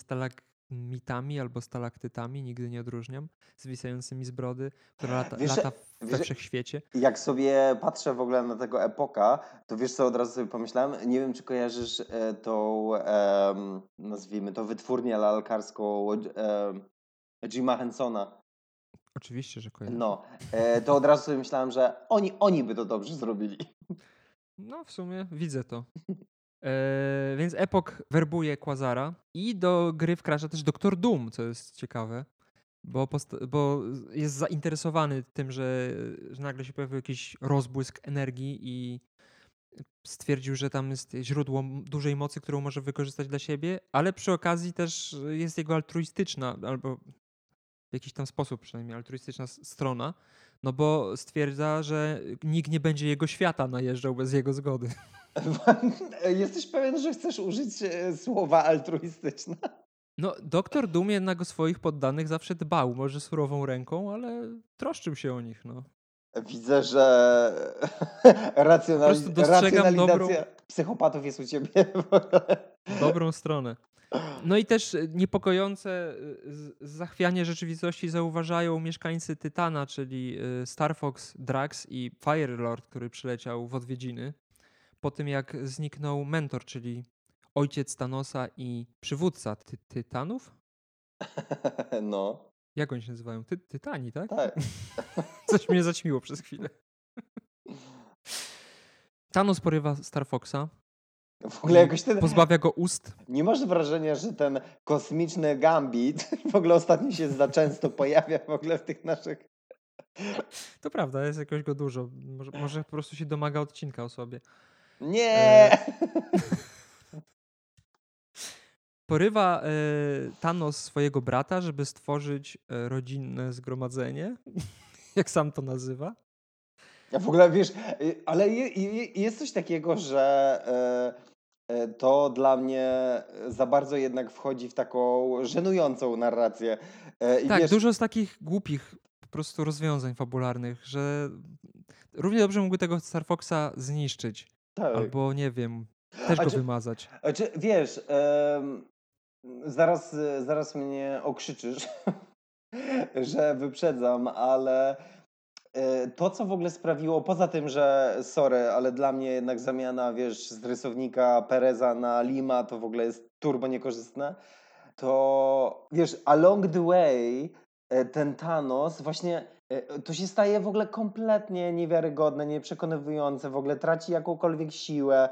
stalagmitami albo stalaktytami, nigdy nie odróżniam, zwisającymi z brody, która lata, Wiesz, lata wiesz, we wszechświecie. Jak sobie patrzę w ogóle na tego epoka, to wiesz co, od razu sobie pomyślałem, nie wiem czy kojarzysz e, tą, e, nazwijmy to, wytwórnię lalkarską e, Jima Hensona. Oczywiście, że kojarzę. No, e, to od razu sobie myślałem, że oni, oni by to dobrze zrobili. No, w sumie widzę to. E, więc Epok werbuje Quasara i do gry wkracza też Doktor Doom, co jest ciekawe, bo, bo jest zainteresowany tym, że, że nagle się pojawił jakiś rozbłysk energii i stwierdził, że tam jest źródło dużej mocy, którą może wykorzystać dla siebie, ale przy okazji też jest jego altruistyczna, albo w jakiś tam sposób przynajmniej altruistyczna strona, no bo stwierdza, że nikt nie będzie jego świata najeżdżał bez jego zgody. Jesteś pewien, że chcesz użyć e, słowa altruistyczna? No, doktor Doom jednak o swoich poddanych zawsze dbał, może surową ręką, ale troszczył się o nich, no. Widzę, że racjonaliz racjonalizacja dobrą... psychopatów jest u ciebie. Dobrą stronę. No i też niepokojące zachwianie rzeczywistości zauważają mieszkańcy Tytana, czyli y, Star Fox, Drax i Firelord, który przyleciał w odwiedziny po tym jak zniknął mentor, czyli ojciec Thanosa i przywódca ty Tytanów? No. Jak oni się nazywają? Ty tytani, tak? Tak. Coś mnie zaćmiło przez chwilę. Thanos porywa Star Foxa. W ogóle jakoś ten... Pozbawia go ust. Nie masz wrażenia, że ten kosmiczny gambit w ogóle ostatnio się za często pojawia w ogóle w tych naszych... To prawda, jest jakoś go dużo. Może, może po prostu się domaga odcinka o sobie. Nie! E... Porywa e, Thanos swojego brata, żeby stworzyć e, rodzinne zgromadzenie, jak sam to nazywa. Ja w ogóle wiesz, y, ale je, je, jest coś takiego, że e, e, to dla mnie za bardzo jednak wchodzi w taką żenującą narrację. E, I tak, wiesz, dużo z takich głupich po prostu rozwiązań fabularnych, że równie dobrze mógłby tego Star Foxa zniszczyć. Tak. Albo nie wiem, też go wymazać. Czy, wiesz, um, zaraz, zaraz mnie okrzyczysz, że wyprzedzam, ale e, to, co w ogóle sprawiło, poza tym, że sorry, ale dla mnie jednak zamiana, wiesz, z rysownika Pereza na Lima to w ogóle jest turbo niekorzystne, to wiesz, along the way e, ten Thanos właśnie E, to się staje w ogóle kompletnie niewiarygodne, nieprzekonywujące, w ogóle traci jakąkolwiek siłę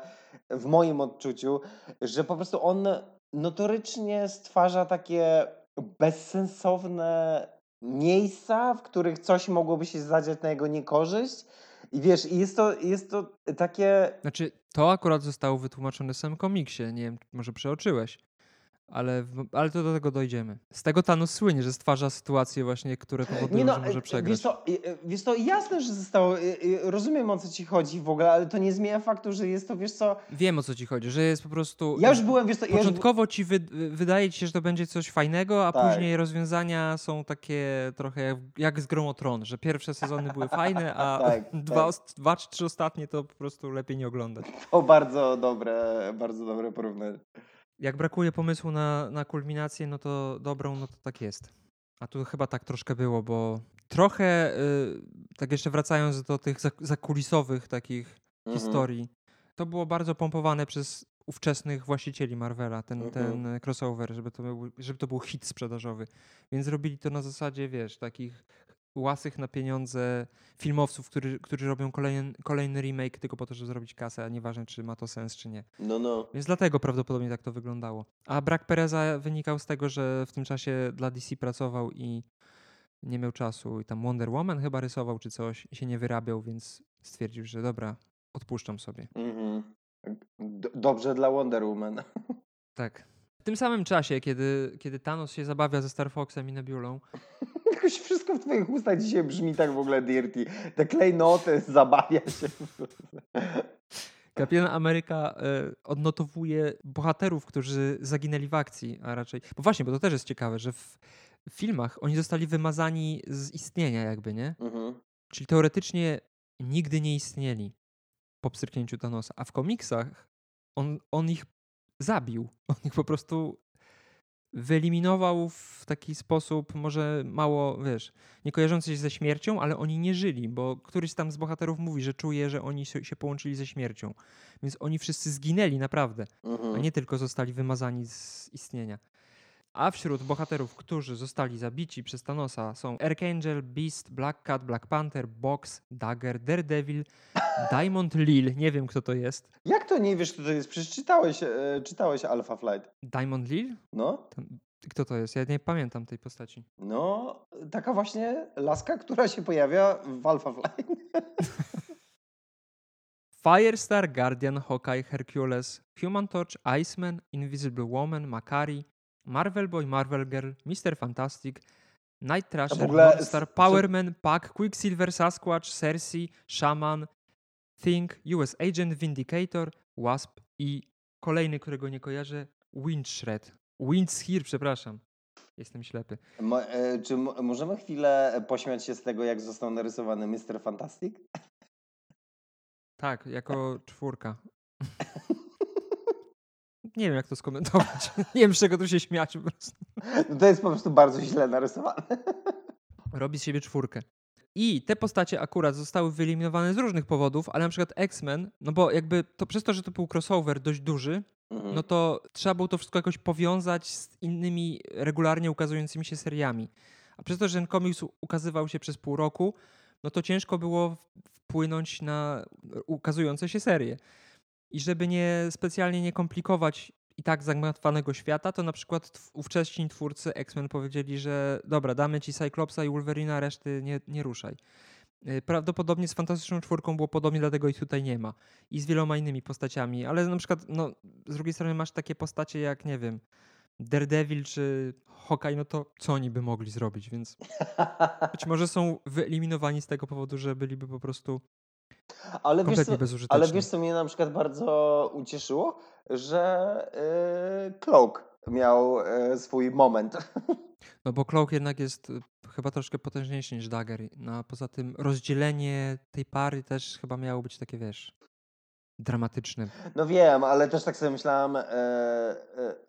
w moim odczuciu, że po prostu on notorycznie stwarza takie bezsensowne miejsca, w których coś mogłoby się zadziać na jego niekorzyść. I wiesz, jest to, jest to takie. Znaczy, to akurat zostało wytłumaczone w samym komiksie. Nie wiem, może przeoczyłeś ale, ale to do tego dojdziemy. Z tego Thanos słynie, że stwarza sytuacje właśnie, które powodują, no, że może przegrać. Wiesz to, wiesz to, jasne, że zostało, rozumiem o co ci chodzi w ogóle, ale to nie zmienia faktu, że jest to, wiesz co... Wiem o co ci chodzi, że jest po prostu... Ja już byłem, wiesz to... Początkowo ci wy, wydaje ci się, że to będzie coś fajnego, a tak. później rozwiązania są takie trochę jak, jak z Grą Tron, że pierwsze sezony były fajne, a tak, dwa, tak. dwa czy trzy ostatnie to po prostu lepiej nie oglądać. To bardzo dobre, bardzo dobre porównanie jak brakuje pomysłu na, na kulminację, no to dobrą, no to tak jest. A tu chyba tak troszkę było, bo trochę, y, tak jeszcze wracając do tych zakulisowych takich mhm. historii, to było bardzo pompowane przez ówczesnych właścicieli Marvela, ten, mhm. ten crossover, żeby to, był, żeby to był hit sprzedażowy. Więc robili to na zasadzie, wiesz, takich łasych na pieniądze filmowców, którzy, którzy robią kolejny, kolejny remake tylko po to, żeby zrobić kasę, a nieważne, czy ma to sens, czy nie. No, no. Więc dlatego prawdopodobnie tak to wyglądało. A brak Pereza wynikał z tego, że w tym czasie dla DC pracował i nie miał czasu. I tam Wonder Woman chyba rysował czy coś i się nie wyrabiał, więc stwierdził, że dobra, odpuszczam sobie. Mhm. D- dobrze dla Wonder Woman. Tak. W tym samym czasie, kiedy, kiedy Thanos się zabawia ze Star Foxem i Nebulą, Jakoś wszystko w twoich ustach dzisiaj brzmi tak w ogóle dirty. Te klejnoty, zabawia się. Kapitan Ameryka e, odnotowuje bohaterów, którzy zaginęli w akcji, a raczej. Bo właśnie, bo to też jest ciekawe, że w filmach oni zostali wymazani z istnienia, jakby, nie? Mhm. Czyli teoretycznie nigdy nie istnieli po pstryknięciu Thanosa, a w komiksach on, on ich zabił. On ich po prostu wyeliminował w taki sposób, może mało, wiesz, nie kojarzący się ze śmiercią, ale oni nie żyli, bo któryś tam z bohaterów mówi, że czuje, że oni się połączyli ze śmiercią. Więc oni wszyscy zginęli naprawdę, a Mhm. nie tylko zostali wymazani z istnienia. A wśród bohaterów, którzy zostali zabici przez Thanosa są Archangel, Beast, Black Cat, Black Panther, Box, Dagger, Daredevil, Diamond Lil, nie wiem kto to jest. Jak to nie wiesz, kto to jest? Przecież czytałeś, e, czytałeś Alpha Flight. Diamond Lil? No, kto to jest? Ja nie pamiętam tej postaci. no, taka właśnie laska, która się pojawia w Alpha Flight. Firestar, Guardian, Hawkeye, Hercules, Human Torch, Iceman, Invisible Woman, Makari, Marvel Boy, Marvel Girl, Mr. Fantastic, Night Thrasher, Monster, s- Powerman, Puck, Quicksilver, Sasquatch, Cersei, Shaman, Thing, US Agent, Vindicator, Wasp i kolejny, którego nie kojarzę, Windshred. Windshear, przepraszam. Jestem ślepy. Mo, e, czy mo, możemy chwilę pośmiać się z tego, jak został narysowany Mr. Fantastic? Tak, jako czwórka. Nie wiem, jak to skomentować. Nie wiem, z czego tu się śmiać po prostu. No to jest po prostu bardzo źle narysowane. Robi z siebie czwórkę. I te postacie akurat zostały wyeliminowane z różnych powodów, ale na przykład X-Men, no bo jakby to przez to, że to był crossover dość duży, Mhm. no to trzeba było to wszystko jakoś powiązać z innymi regularnie ukazującymi się seriami. A przez to, że ten komiks ukazywał się przez pół roku, no to ciężko było wpłynąć na ukazujące się serie. I żeby nie specjalnie nie komplikować i tak zagmatwanego świata, to na przykład ówcześni twórcy X-Men powiedzieli, że dobra, damy ci Cyclopsa i Wolverina, reszty nie, nie ruszaj. Y, Prawdopodobnie z Fantastyczną Czwórką było podobnie, dlatego ich tutaj nie ma. I z wieloma innymi postaciami, ale na przykład, no, z drugiej strony masz takie postacie jak, nie wiem, Daredevil czy Hawkeye, no to co oni by mogli zrobić, więc być może są wyeliminowani z tego powodu, że byliby po prostu ale, wiesz co, ale wiesz, co mnie na przykład bardzo ucieszyło? Że y, Cloak miał y, swój moment. No bo Cloak jednak jest y, chyba troszkę potężniejszy niż Dagger. No a poza tym rozdzielenie tej pary też chyba miało być takie, wiesz, dramatyczne. No wiem, ale też tak sobie myślałem, e, e,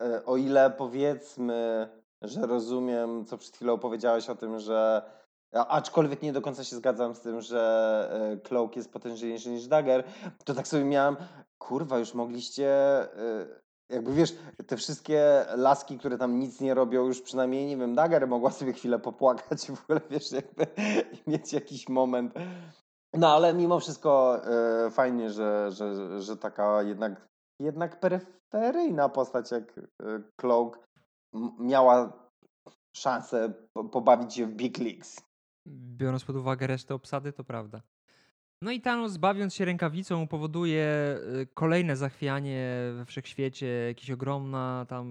e, o ile powiedzmy, że rozumiem, co przed chwilą powiedziałeś o tym, że aczkolwiek nie do końca się zgadzam z tym, że e, Cloak jest potężniejszy niż Dagger, to tak sobie miałem, kurwa, już mogliście, e, jakby wiesz, te wszystkie laski, które tam nic nie robią, już przynajmniej, nie wiem, Dagger mogła sobie chwilę popłakać w ogóle, wiesz, jakby mieć jakiś moment. No ale mimo wszystko e, fajnie, że, że, że taka jednak, jednak peryferyjna postać jak Cloak miała szansę po, pobawić się w Big Leagues. Biorąc pod uwagę resztę obsady, to prawda. No i Thanos, bawiąc się rękawicą, powoduje y, kolejne zachwianie we wszechświecie. Jakaś ogromna tam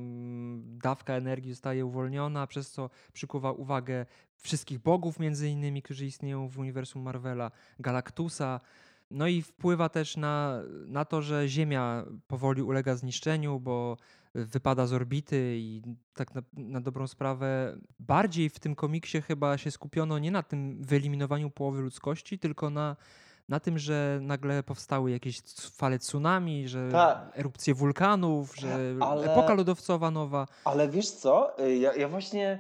dawka energii zostaje uwolniona, przez co przykuwa uwagę wszystkich bogów, między innymi, którzy istnieją w uniwersum Marvela, Galactusa. No i wpływa też na, na to, że Ziemia powoli ulega zniszczeniu, bo wypada z orbity i tak na, na dobrą sprawę bardziej w tym komiksie chyba się skupiono nie na tym wyeliminowaniu połowy ludzkości, tylko na, na tym, że nagle powstały jakieś fale tsunami, że Tak. erupcje wulkanów, że Ale- epoka lodowcowa nowa. Ale wiesz co, E, ja, ja właśnie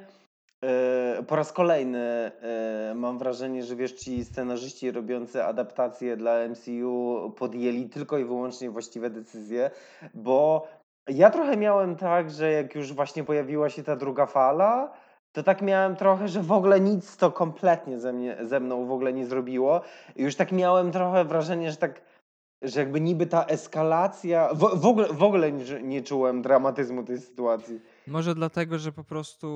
e, po raz kolejny e, mam wrażenie, że wiesz, ci scenarzyści robiący adaptacje dla MCU podjęli tylko i wyłącznie właściwe decyzje, bo ja trochę miałem tak, że jak już właśnie pojawiła się ta druga fala, to tak miałem trochę, że w ogóle nic to kompletnie ze, mnie, ze mną w ogóle nie zrobiło. Już tak miałem trochę wrażenie, że tak, że jakby niby ta eskalacja, w, w ogóle, w ogóle nie, nie czułem dramatyzmu tej sytuacji. Może dlatego, że po prostu.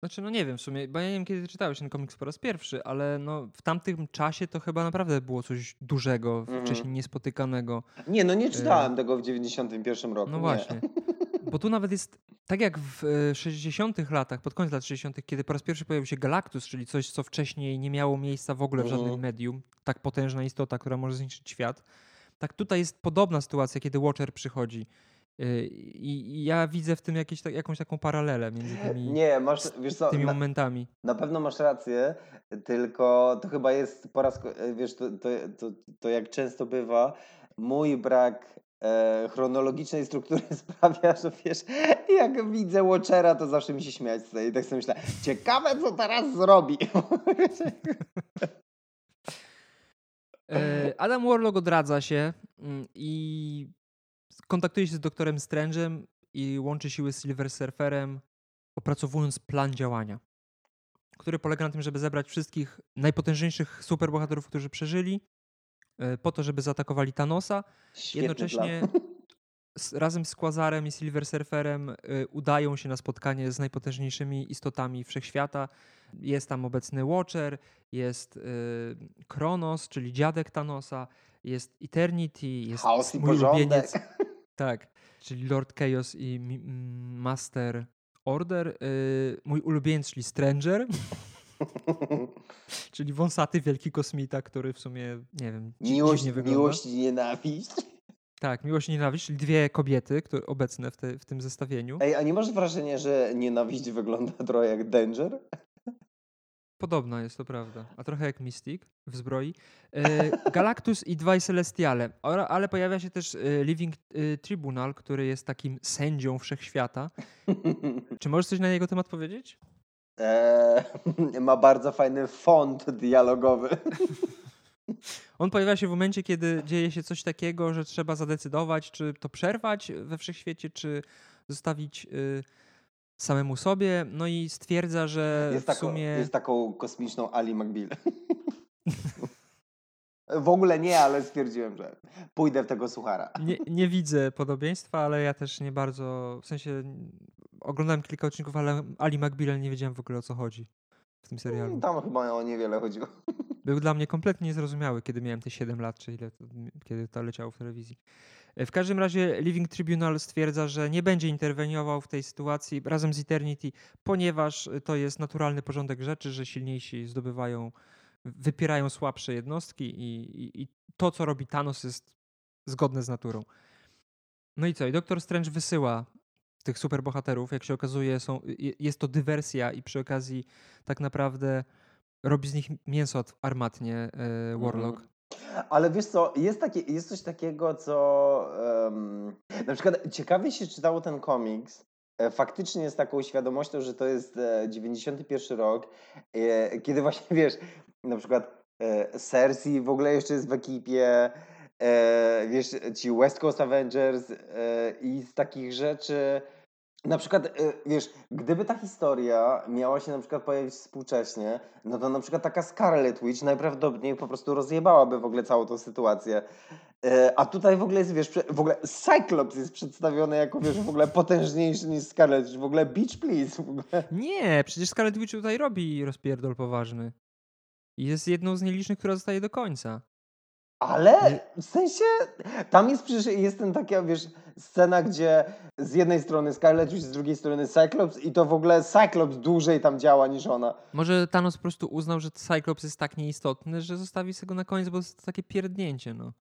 Znaczy, no nie wiem w sumie, bo ja nie wiem, kiedy czytałeś ten komiks po raz pierwszy, ale no w tamtym czasie to chyba naprawdę było coś dużego, Mhm. wcześniej niespotykanego. Nie, no nie czytałem tego w 91 roku. No nie. właśnie. Bo tu nawet jest, tak jak w e, 60 latach, pod koniec lat 60., kiedy po raz pierwszy pojawił się Galactus, czyli coś, co wcześniej nie miało miejsca w ogóle w żadnym Mhm. medium, tak potężna istota, która może zniszczyć świat. Tak tutaj jest podobna sytuacja, kiedy Watcher przychodzi. E, I, ja widzę w tym jakieś, jakąś taką paralelę między tymi, Nie, masz, wiesz co, tymi na, momentami. na pewno masz rację, tylko to chyba jest po raz, ko- wiesz, to, to, to, to jak często bywa, mój brak e, chronologicznej struktury sprawia, że wiesz, jak widzę Watchera, to zawsze mi się śmiać chce i tak sobie myślę, ciekawe co teraz zrobi. E, Adam Warlock odradza się mm, i kontaktuje się z doktorem Strange'em i łączy siły z Silver Surferem, opracowując plan działania, który polega na tym, żeby zebrać wszystkich najpotężniejszych superbohaterów, którzy przeżyli, e, po to, żeby zaatakowali Thanosa. Świetny Jednocześnie z, razem z Quasarem i Silver Surferem y, udają się na spotkanie z najpotężniejszymi istotami wszechświata. Jest tam obecny Watcher, jest y, Kronos, czyli dziadek Thanosa, jest Eternity, jest Chaos i mój porządek. ulubieniec, tak, czyli Lord Chaos i mm, Master Order, y, mój ulubieniec, czyli Stranger, czyli wąsaty wielki kosmita, który w sumie, nie wiem, Miłość, wygląda. miłość i nienawiść. Tak, miłość i nienawiść, czyli dwie kobiety które obecne w, te, w tym zestawieniu. Ej, a nie masz wrażenia, że nienawiść wygląda trochę jak Danger? Podobna jest, to prawda. A trochę jak Mystic w zbroi. E, Galactus i dwaj Celestiale. Ale pojawia się też e, Living e, Tribunal, który jest takim sędzią wszechświata. Czy możesz coś na jego temat powiedzieć? Eee, ma bardzo fajny font dialogowy. On pojawia się w momencie, kiedy dzieje się coś takiego, że trzeba zadecydować, czy to przerwać we wszechświecie, czy zostawić y, samemu sobie. No i stwierdza, że Jest, w taką, sumie. jest taką kosmiczną Ali McBeal. W ogóle nie, ale stwierdziłem, że pójdę w tego suchara. Nie, nie widzę podobieństwa, ale ja też nie bardzo. W sensie mm, oglądałem kilka odcinków, ale Ali McBeal nie wiedziałem w ogóle o co chodzi w tym serialu. Tam chyba o niewiele chodziło. Był dla mnie kompletnie niezrozumiały, kiedy miałem te 7 lat, czy ile, kiedy to leciało w telewizji. W każdym razie Living Tribunal stwierdza, że nie będzie interweniował w tej sytuacji razem z Eternity, ponieważ to jest naturalny porządek rzeczy, że silniejsi zdobywają, wypierają słabsze jednostki i, i, i to, co robi Thanos jest zgodne z naturą. No i co? I Doktor Strange wysyła tych superbohaterów. Jak się okazuje, są, je- jest to dywersja i przy okazji tak naprawdę robi z nich mięso armatnie e, Warlock. Ale wiesz co, jest, takie, jest coś takiego, co em, na przykład ciekawie się czytało ten komiks. e, Faktycznie jest taką świadomością, że to jest e, 91 rok, e, kiedy właśnie wiesz, na przykład e, Cersei w ogóle jeszcze jest w ekipie, e, wiesz, ci West Coast Avengers e, i z takich rzeczy. Na przykład, e, wiesz, gdyby ta historia miała się na przykład pojawić współcześnie, no to na przykład taka Scarlet Witch najprawdopodobniej po prostu rozjebałaby w ogóle całą tą sytuację. E, A tutaj w ogóle jest, wiesz, w ogóle Cyclops jest przedstawiony jako, wiesz, w ogóle potężniejszy niż Scarlet Witch. W ogóle Beach Please. W ogóle. Nie, przecież Scarlet Witch tutaj robi rozpierdol poważny. I jest jedną z nielicznych, która zostaje do końca. Ale w sensie, tam jest przecież, jest ten taka, wiesz, scena, gdzie z jednej strony Scarlet Witch, z drugiej strony Cyclops i to w ogóle Cyclops dłużej tam działa niż ona. Może Thanos po prostu uznał, że Cyclops jest tak nieistotny, że zostawi sobie go na koniec, bo jest to takie pierdnięcie, no.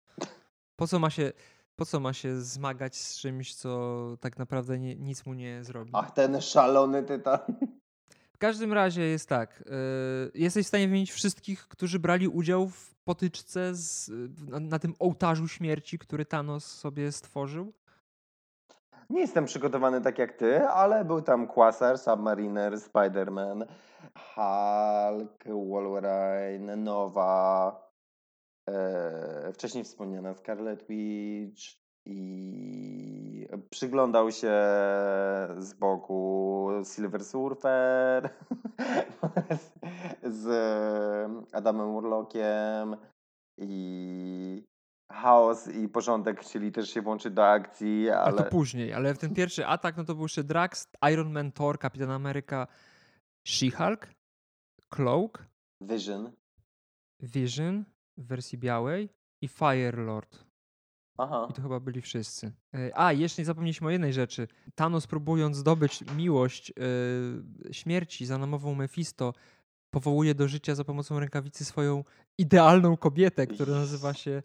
Po co ma się, po co ma się zmagać z czymś, co tak naprawdę nie, nic mu nie zrobi? Ach, ten szalony tytan. W każdym razie jest tak. Yy, jesteś w stanie wymienić wszystkich, którzy brali udział w potyczce z, na, na tym ołtarzu śmierci, który Thanos sobie stworzył? Nie jestem przygotowany tak jak ty, ale był tam Quasar, Submariner, Spider-Man, Hulk, Wolverine, Nova, e, wcześniej wspomniana Scarlet Witch i przyglądał się z boku Silver Surfer z, z Adamem Urlokiem i Chaos i Porządek chcieli też się włączyć do akcji, Ale to ale później, ale w ten pierwszy atak, no to był jeszcze Drax, Iron Man, Thor, Kapitan Ameryka, She-Hulk, Cloak, Vision. Vision w wersji białej i Firelord. Aha. I to chyba byli wszyscy. E, A, jeszcze nie zapomnieliśmy o jednej rzeczy. Thanos próbując zdobyć miłość e, śmierci za namową Mephisto, powołuje do życia za pomocą rękawicy swoją idealną kobietę, która nazywa się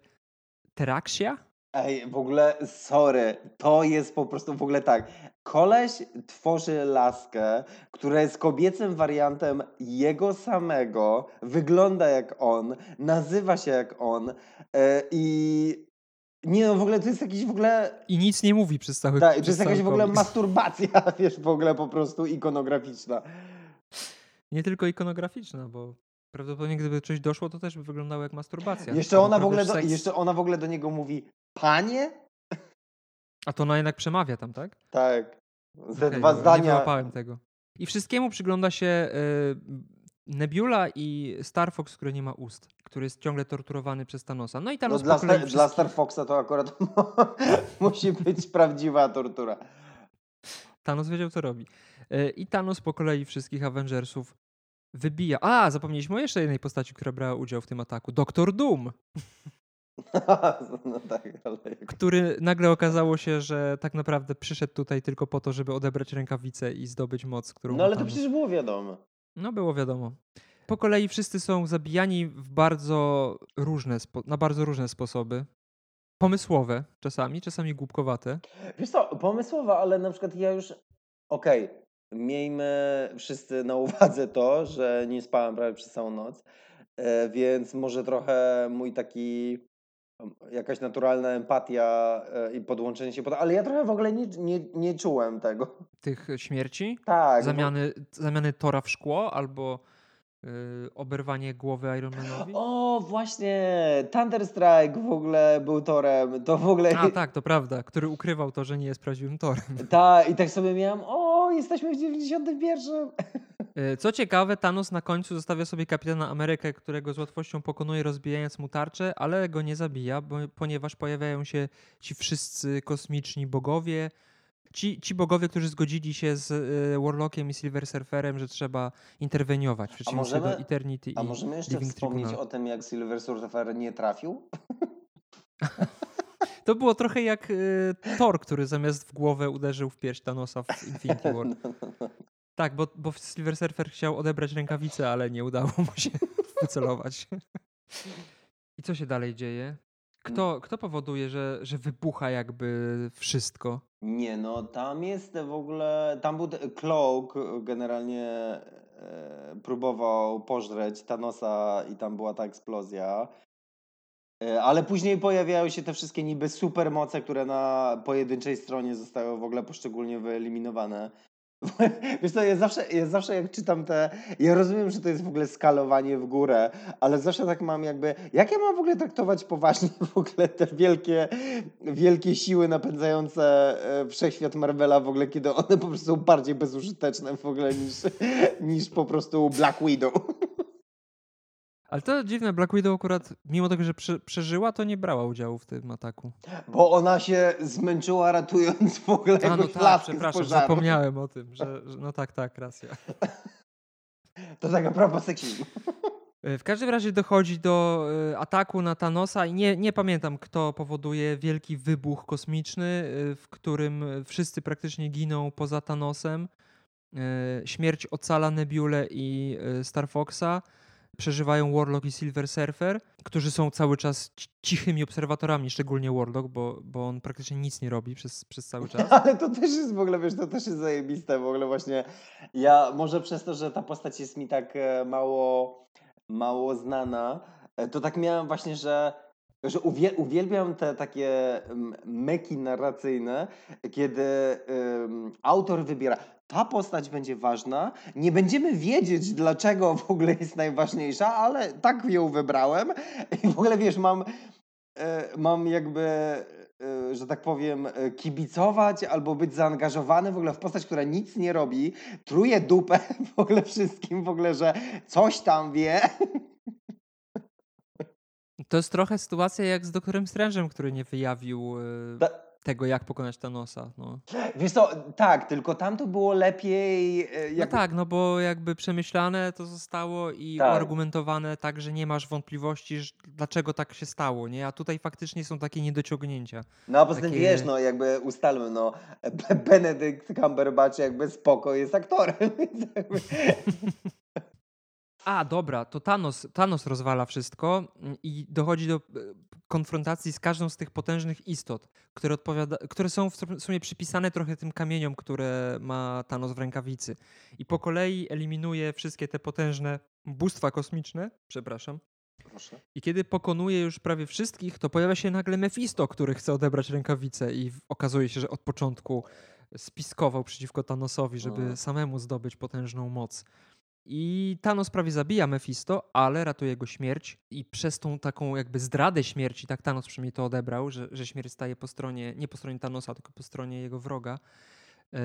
Teraxia? Ej, w ogóle, sorry, to jest po prostu w ogóle tak. Koleś tworzy laskę, która jest kobiecym wariantem jego samego, wygląda jak on, nazywa się jak on e, i nie no, w ogóle to jest jakiś w ogóle, I nic nie mówi przez cały tak, to jest jakaś w ogóle komiks. masturbacja, wiesz, w ogóle po prostu ikonograficzna. Nie tylko ikonograficzna, bo prawdopodobnie gdyby coś doszło, to też by wyglądało jak masturbacja. Jeszcze ona w ogóle, do, seks- jeszcze ona w ogóle do niego mówi, panie? A to ona jednak przemawia tam, tak? Tak, ze Okej, dwa dobra, Nie zdania. wyłapałem tego. I wszystkiemu przygląda się y, Nebula i Star Fox, który nie ma ust, który jest ciągle torturowany przez Thanosa. No i No Thanos dla, po kolei Star, dla Star Foxa to akurat musi być prawdziwa tortura. Thanos wiedział, co robi. Y, I Thanos po kolei wszystkich Avengersów wybija. A, zapomnieliśmy o jeszcze jednej postaci, która brała udział w tym ataku. Doktor Doom, no tak, ale... który nagle okazało się, że tak naprawdę przyszedł tutaj tylko po to, żeby odebrać rękawicę i zdobyć moc, którą No ale to przecież było wiadomo. No było wiadomo. Po kolei wszyscy są zabijani w bardzo różne, na bardzo różne sposoby. Pomysłowe czasami, czasami głupkowate. Wiesz co, pomysłowa, ale na przykład ja już... Okej, miejmy wszyscy na uwadze to, że nie spałem prawie przez całą noc, e, więc może trochę mój taki... Jakaś naturalna empatia e, i podłączenie się pod... Ale ja trochę w ogóle nie, nie, nie czułem tego. Tych śmierci, Tak. bo- zamiany, zamiany tora w szkło albo oberwanie głowy Ironmanowi. O, właśnie! Thunder Strike w ogóle był torem. To w ogóle. A tak, to prawda, który ukrywał to, że nie jest prawdziwym torem. Ta, i tak sobie miałem, o, jesteśmy w 91. Yy, Co ciekawe, Thanos na końcu zostawia sobie kapitana Amerykę, którego z łatwością pokonuje, rozbijając mu tarczę, ale go nie zabija, bo, ponieważ pojawiają się ci wszyscy kosmiczni bogowie. Ci, ci bogowie, którzy zgodzili się z y, Warlockiem i Silver Surferem, że trzeba interweniować w możemy- do Eternity A możemy jeszcze Living wspomnieć Tribunal. o tym, jak Silver Surfer nie trafił? To było trochę jak y, Thor, który zamiast w głowę uderzył w pierś Thanosa w Infinity War. Tak, bo, bo Silver Surfer chciał odebrać rękawicę, ale nie udało mu się wycelować. I co się dalej dzieje? Kto, kto powoduje, że, że wybucha jakby wszystko? Nie, no tam jest w ogóle. Tam był Cloak generalnie e, próbował pożreć Thanosa i tam była ta eksplozja. E, ale później pojawiają się te wszystkie niby supermoce, które na pojedynczej stronie zostały w ogóle poszczególnie wyeliminowane. Wiesz co, ja zawsze, ja zawsze jak czytam te, ja rozumiem, że to jest w ogóle skalowanie w górę, ale zawsze tak mam jakby, jak ja mam w ogóle traktować poważnie w ogóle te wielkie, wielkie siły napędzające e, wszechświat Marvela w ogóle, kiedy one po prostu są bardziej bezużyteczne w ogóle niż, niż po prostu Black Widow. Ale to dziwne, Black Widow akurat, mimo tego, że prze, przeżyła, to nie brała udziału w tym ataku. Bo ona się zmęczyła ratując w ogóle A no tak, przepraszam, zapomniałem o tym, że, że no tak, tak, racja. To tak a propos seksizmu. E, W każdym razie dochodzi do e, ataku na Thanosa i nie, nie pamiętam, kto powoduje wielki wybuch kosmiczny, e, w którym wszyscy praktycznie giną poza Thanosem. Śmierć ocala Nebulę i Star Foxa. Przeżywają Warlock i Silver Surfer, którzy są cały czas ci- cichymi obserwatorami, szczególnie Warlock, bo, bo on praktycznie nic nie robi przez, przez cały czas. Ale to też jest w ogóle, wiesz, to też jest zajebiste w ogóle właśnie. Ja może przez to, że ta postać jest mi tak e, mało, mało znana, e, to tak miałem właśnie, że, że uwie, uwielbiam te takie meki narracyjne, kiedy ym, autor wybiera, ta postać będzie ważna, nie będziemy wiedzieć, dlaczego w ogóle jest najważniejsza, ale tak ją wybrałem i w ogóle, wiesz, mam, e, mam jakby e, że tak powiem, e, kibicować albo być zaangażowany w ogóle w postać, która nic nie robi, truje dupę w ogóle wszystkim, w ogóle, że coś tam wie. To jest trochę sytuacja jak z doktorem Strange'em, który nie wyjawił Ta, tego, jak pokonać Thanosa. No. wiesz co, tak, tylko tam to było lepiej. e, no Jak, tak, no bo jakby przemyślane to zostało i Tak. uargumentowane tak, że nie masz wątpliwości, że dlaczego tak się stało, nie? A tutaj faktycznie są takie niedociągnięcia. No a poza tym Takie- wiesz, no jakby ustalmy, no Be- Benedict Cumberbatch jakby spoko jest aktorem. A, dobra, to Thanos, Thanos rozwala wszystko mm, i dochodzi do e, konfrontacji z każdą z tych potężnych istot, które, odpowiada, które są w sum- sumie przypisane trochę tym kamieniom, które ma Thanos w rękawicy. I po kolei eliminuje wszystkie te potężne bóstwa kosmiczne, przepraszam. Proszę. I kiedy pokonuje już prawie wszystkich, to pojawia się nagle Mephisto, który chce odebrać rękawicę i okazuje się, że od początku spiskował przeciwko Thanosowi, żeby samemu zdobyć potężną moc. I Thanos prawie zabija Mephisto, ale ratuje go śmierć i przez tą taką jakby zdradę śmierci, tak Thanos przynajmniej to odebrał, że, że śmierć staje po stronie, nie po stronie Thanosa, tylko po stronie jego wroga. e,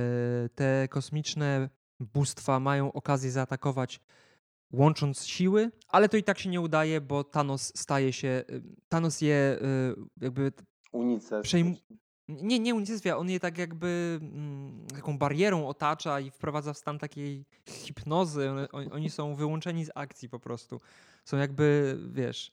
Te kosmiczne bóstwa mają okazję zaatakować łącząc siły, ale to i tak się nie udaje, bo Thanos staje się, y, Thanos je y, jakby, Unicef. Przejm- nie, nie unicestwia, on je tak jakby mm, taką barierą otacza i wprowadza w stan takiej hipnozy. On, oni są wyłączeni z akcji po prostu. Są jakby, wiesz,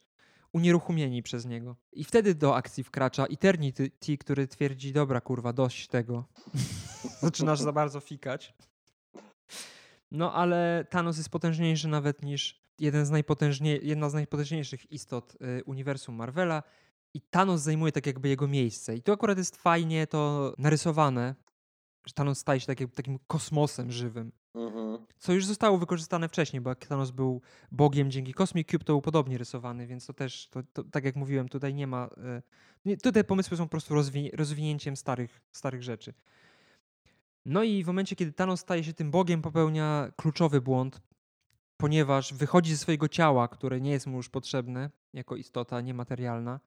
unieruchomieni przez niego. I wtedy do akcji wkracza Eternity, który twierdzi, dobra kurwa, dość tego. Zaczynasz za bardzo fikać. No ale Thanos jest potężniejszy nawet niż jeden z najpotężnie, jedna z najpotężniejszych istot y, uniwersum Marvela i Thanos zajmuje tak jakby jego miejsce. I to akurat jest fajnie to narysowane, że Thanos staje się tak takim kosmosem żywym. Mhm. Co już zostało wykorzystane wcześniej, bo jak Thanos był bogiem dzięki Cosmic Cube, to był podobnie rysowany, więc to też, to, to, tak jak mówiłem, tutaj nie ma... y, Nie, tutaj pomysły są po prostu rozwi rozwinięciem starych, starych rzeczy. No i w momencie, kiedy Thanos staje się tym bogiem, popełnia kluczowy błąd, ponieważ wychodzi ze swojego ciała, które nie jest mu już potrzebne jako istota niematerialna,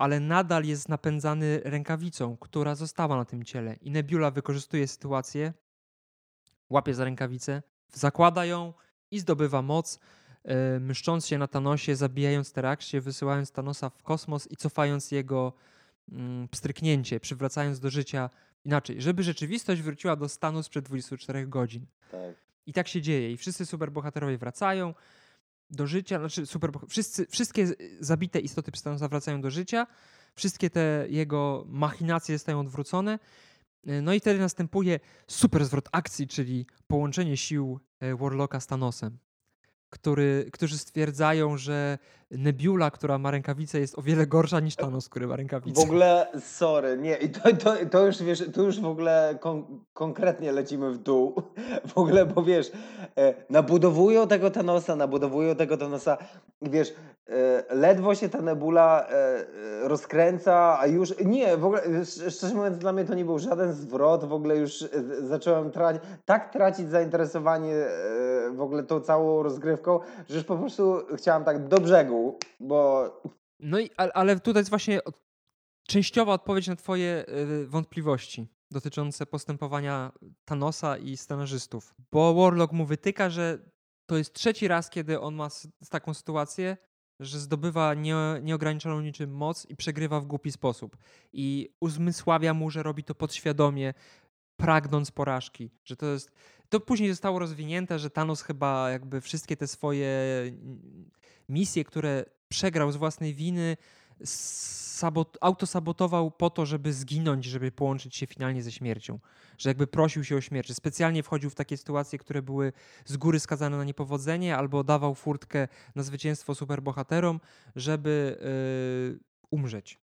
ale nadal jest napędzany rękawicą, która została na tym ciele. I Nebula wykorzystuje sytuację, łapie za rękawicę, zakłada ją i zdobywa moc, e, myszcząc się na Thanosie, zabijając Teraksie, wysyłając Thanosa w kosmos i cofając jego mm, pstryknięcie, przywracając do życia inaczej, żeby rzeczywistość wróciła do stanu sprzed 24 godzin. Tak. I tak się dzieje. I wszyscy superbohaterowie wracają do życia, znaczy super, wszyscy, wszystkie zabite istoty przez Thanosa wracają do życia, wszystkie te jego machinacje zostają odwrócone. No i wtedy następuje super zwrot akcji, czyli połączenie sił e, Warlocka z Thanosem, który, którzy stwierdzają, że Nebula, która ma rękawicę, jest o wiele gorsza niż Thanos, który ma W rękawicę. ogóle, sorry, nie, i to, to, to już wiesz, tu już w ogóle kon, konkretnie lecimy w dół. W ogóle, bo wiesz, e, nabudowują tego Thanosa, nabudowują tego Thanosa wiesz, ledwo się ta nebula e, e, rozkręca, a już, nie, w ogóle, sz- szczerze mówiąc, dla mnie to nie był żaden zwrot, w ogóle już e, zacząłem trać, tak tracić zainteresowanie e, w ogóle tą całą rozgrywką, że już po prostu chciałam tak do brzegu, bo No i, ale, tutaj jest właśnie częściowa odpowiedź na twoje wątpliwości dotyczące postępowania Thanosa i scenarzystów. Bo Warlock mu wytyka, że to jest trzeci raz, kiedy on ma taką sytuację, że zdobywa nie, nieograniczoną niczym moc i przegrywa w głupi sposób. I uzmysławia mu, że robi to podświadomie, pragnąc porażki. Że to jest... To później zostało rozwinięte, że Thanos chyba jakby wszystkie te swoje mm, misje, które przegrał z własnej winy, sabot, autosabotował po to, żeby zginąć, żeby połączyć się finalnie ze śmiercią. Że jakby prosił się o śmierć. że Specjalnie wchodził w takie sytuacje, które były z góry skazane na niepowodzenie, albo dawał furtkę na zwycięstwo superbohaterom, żeby yy, umrzeć.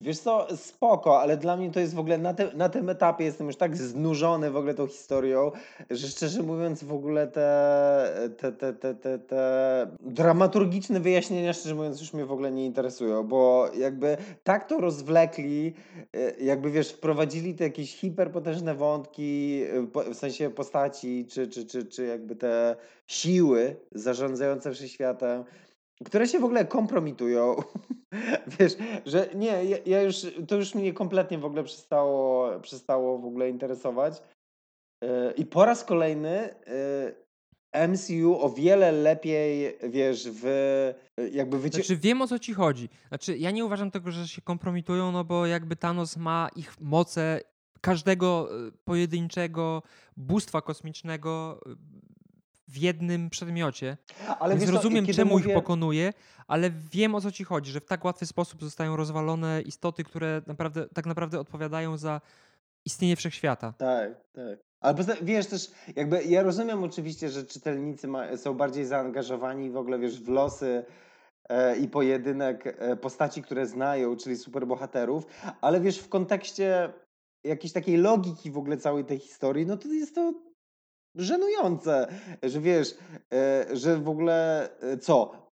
Wiesz co, spoko, ale dla mnie to jest w ogóle na, te, na tym etapie jestem już tak znużony w ogóle tą historią, że szczerze mówiąc w ogóle te, te, te, te, te, te dramaturgiczne wyjaśnienia szczerze mówiąc już mnie w ogóle nie interesują, bo jakby tak to rozwlekli, e, jakby wiesz, wprowadzili te jakieś hiperpotężne wątki, e, w sensie postaci, czy, czy, czy, czy jakby te siły zarządzające wszechświatem, które się w ogóle kompromitują. Wiesz, że nie, ja, ja już, to już mnie kompletnie w ogóle przestało, przestało w ogóle interesować. Yy, I po raz kolejny yy, MCU o wiele lepiej, wiesz, w jakby wycie... Znaczy wiem o co ci chodzi. Znaczy ja nie uważam tego, że się kompromitują, no bo jakby Thanos ma ich moce każdego y, pojedynczego bóstwa kosmicznego w jednym przedmiocie. Ale Więc rozumiem, czemu mówię... ich pokonuje, ale wiem o co ci chodzi, że w tak łatwy sposób zostają rozwalone istoty, które naprawdę, tak naprawdę odpowiadają za istnienie wszechświata. Tak, tak. Ale wiesz też, jakby ja rozumiem oczywiście, że czytelnicy ma, są bardziej zaangażowani w ogóle, wiesz, w losy e, i pojedynek e, postaci, które znają, czyli superbohaterów, ale wiesz, w kontekście jakiejś takiej logiki w ogóle całej tej historii, no to jest to żenujące, że wiesz, e, że w ogóle e, co?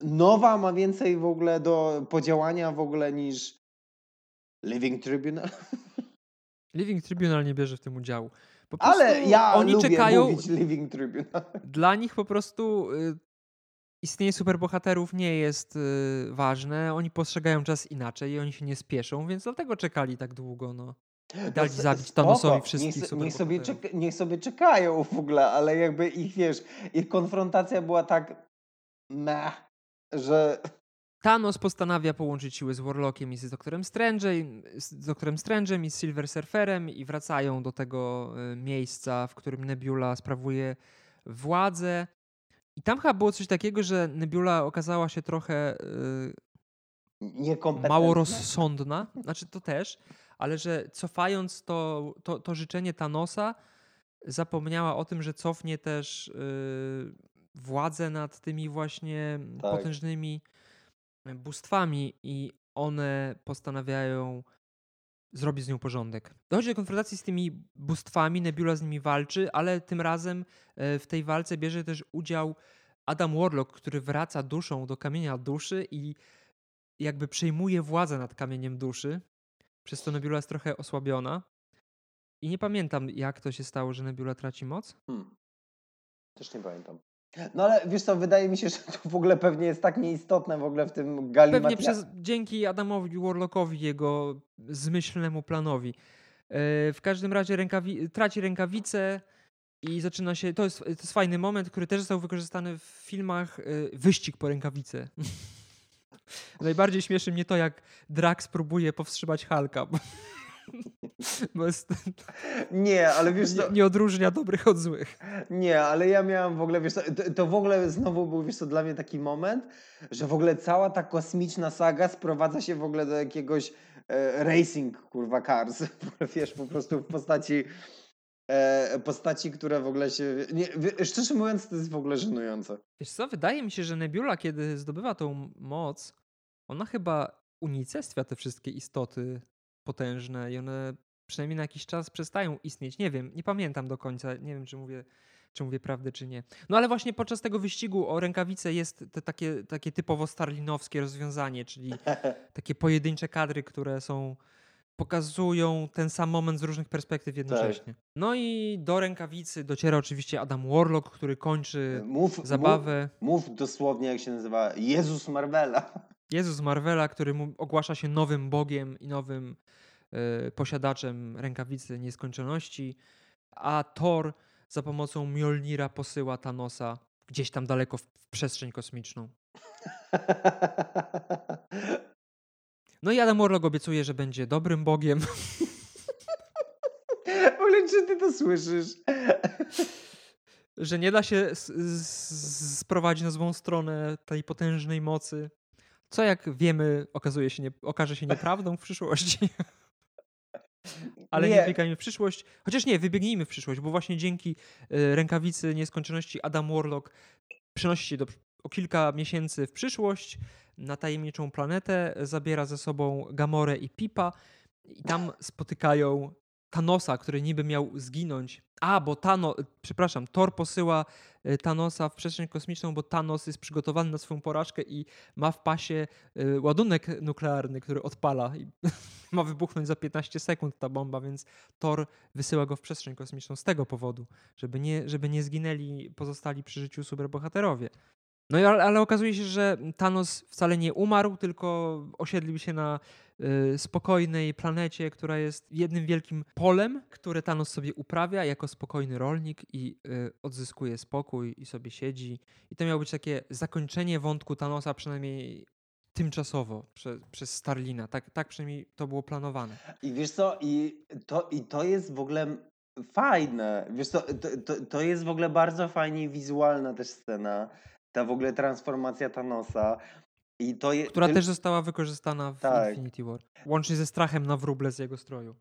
Nowa ma więcej w ogóle do podziałania w ogóle niż Living Tribunal? Living Tribunal nie bierze w tym udziału. Ale ja oni lubię czekają. Mówić Living Tribunal. Dla nich po prostu y, istnienie superbohaterów nie jest y, ważne. Oni postrzegają czas inaczej i oni się nie spieszą, więc dlatego czekali tak długo. No. Dali no, zabić Thanosowi wszystkich niech, niech sobie, czeka, niech sobie czekają w ogóle, ale jakby ich, wiesz, ich konfrontacja była tak meh, że... Thanos postanawia połączyć siły z Warlockiem i z Doktorem Strange'em, z Doktorem Strange'em i z Silver Surferem i wracają do tego y, miejsca, w którym Nebula sprawuje władzę. I tam chyba było coś takiego, że Nebula okazała się trochę yy, mało rozsądna. Znaczy to też, ale że cofając to, to, to życzenie Thanosa, zapomniała o tym, że cofnie też yy, władzę nad tymi właśnie tak. potężnymi bóstwami i one postanawiają zrobić z nią porządek. Dochodzi do konfrontacji z tymi bóstwami, Nebula z nimi walczy, ale tym razem e, w tej walce bierze też udział Adam Warlock, który wraca duszą do kamienia duszy i jakby przejmuje władzę nad kamieniem duszy. Przez to Nebula jest trochę osłabiona. I nie pamiętam, jak to się stało, że Nebula traci moc. Hmm. Też nie pamiętam. No ale wiesz co, wydaje mi się, że to w ogóle pewnie jest tak nieistotne w ogóle w tym galimatia. Pewnie przez, dzięki Adamowi Warlockowi, jego zmyślnemu planowi. E, w każdym razie rękawi traci rękawice i zaczyna się, to jest, to jest fajny moment, który też został wykorzystany w filmach, e, wyścig po rękawice. Najbardziej śmieszy mnie to, jak Drax próbuje powstrzymać Hulka. Bo jest, nie, ale wiesz co... Nie, nie, odróżnia dobrych od złych. Nie, ale ja miałam w ogóle, wiesz to, to, w ogóle znowu był, wiesz co, dla mnie taki moment, że w ogóle cała ta kosmiczna saga sprowadza się w ogóle do jakiegoś e, racing, kurwa, cars. wiesz, po prostu w postaci e, postaci, które w ogóle się... Nie, szczerze mówiąc, to jest w ogóle żenujące. Wiesz co, wydaje mi się, że Nebula, kiedy zdobywa tą moc, ona chyba unicestwia te wszystkie istoty potężne i one przynajmniej na jakiś czas przestają istnieć. Nie wiem, nie pamiętam do końca, nie wiem, czy mówię, czy mówię prawdę, czy nie. No ale właśnie podczas tego wyścigu o rękawice jest te takie, takie typowo starlinowskie rozwiązanie, czyli takie pojedyncze kadry, które są pokazują ten sam moment z różnych perspektyw jednocześnie. Tak. No i do rękawicy dociera oczywiście Adam Warlock, który kończy mów, zabawę. Mów, mów dosłownie, jak się nazywa, Jezus Marvela. Jezus Marvela, który mu ogłasza się nowym Bogiem i nowym y, posiadaczem rękawicy nieskończoności, a Thor za pomocą Mjolnira posyła Thanosa gdzieś tam daleko w, w przestrzeń kosmiczną. No i Adam Warlock obiecuje, że będzie dobrym Bogiem. Ogóle, czy ty to słyszysz? Że nie da się sprowadzić na złą stronę tej potężnej mocy. Co jak wiemy, okazuje się nie, okaże się nieprawdą w przyszłości. Ale nie. nie wybiegnijmy w przyszłość. Chociaż nie, wybiegnijmy w przyszłość, bo właśnie dzięki y, rękawicy nieskończoności Adam Warlock przenosi się do, o kilka miesięcy w przyszłość na tajemniczą planetę, zabiera ze sobą Gamorę i Pipa i tam spotykają Thanosa, który niby miał zginąć. A, bo Thanos, przepraszam, Thor posyła y, Thanosa w przestrzeń kosmiczną, bo Thanos jest przygotowany na swoją porażkę i ma w pasie y, ładunek nuklearny, który odpala i ma wybuchnąć za 15 sekund ta bomba, więc Thor wysyła go w przestrzeń kosmiczną z tego powodu, żeby nie, żeby nie zginęli pozostali przy życiu superbohaterowie. No ale, ale okazuje się, że Thanos wcale nie umarł, tylko osiedlił się na y, spokojnej planecie, która jest jednym wielkim polem, które Thanos sobie uprawia jako spokojny rolnik i y, odzyskuje spokój i sobie siedzi. I to miało być takie zakończenie wątku Thanosa, przynajmniej tymczasowo prze, przez Starlina. Tak, tak przynajmniej to było planowane. I wiesz co, i to, i to jest w ogóle fajne. Wiesz co, to, to, to jest w ogóle bardzo fajnie wizualna też scena. Ta w ogóle transformacja Thanosa. I to je, Która też została wykorzystana w Tak. Infinity War. Łącznie ze strachem na wróble z jego stroju.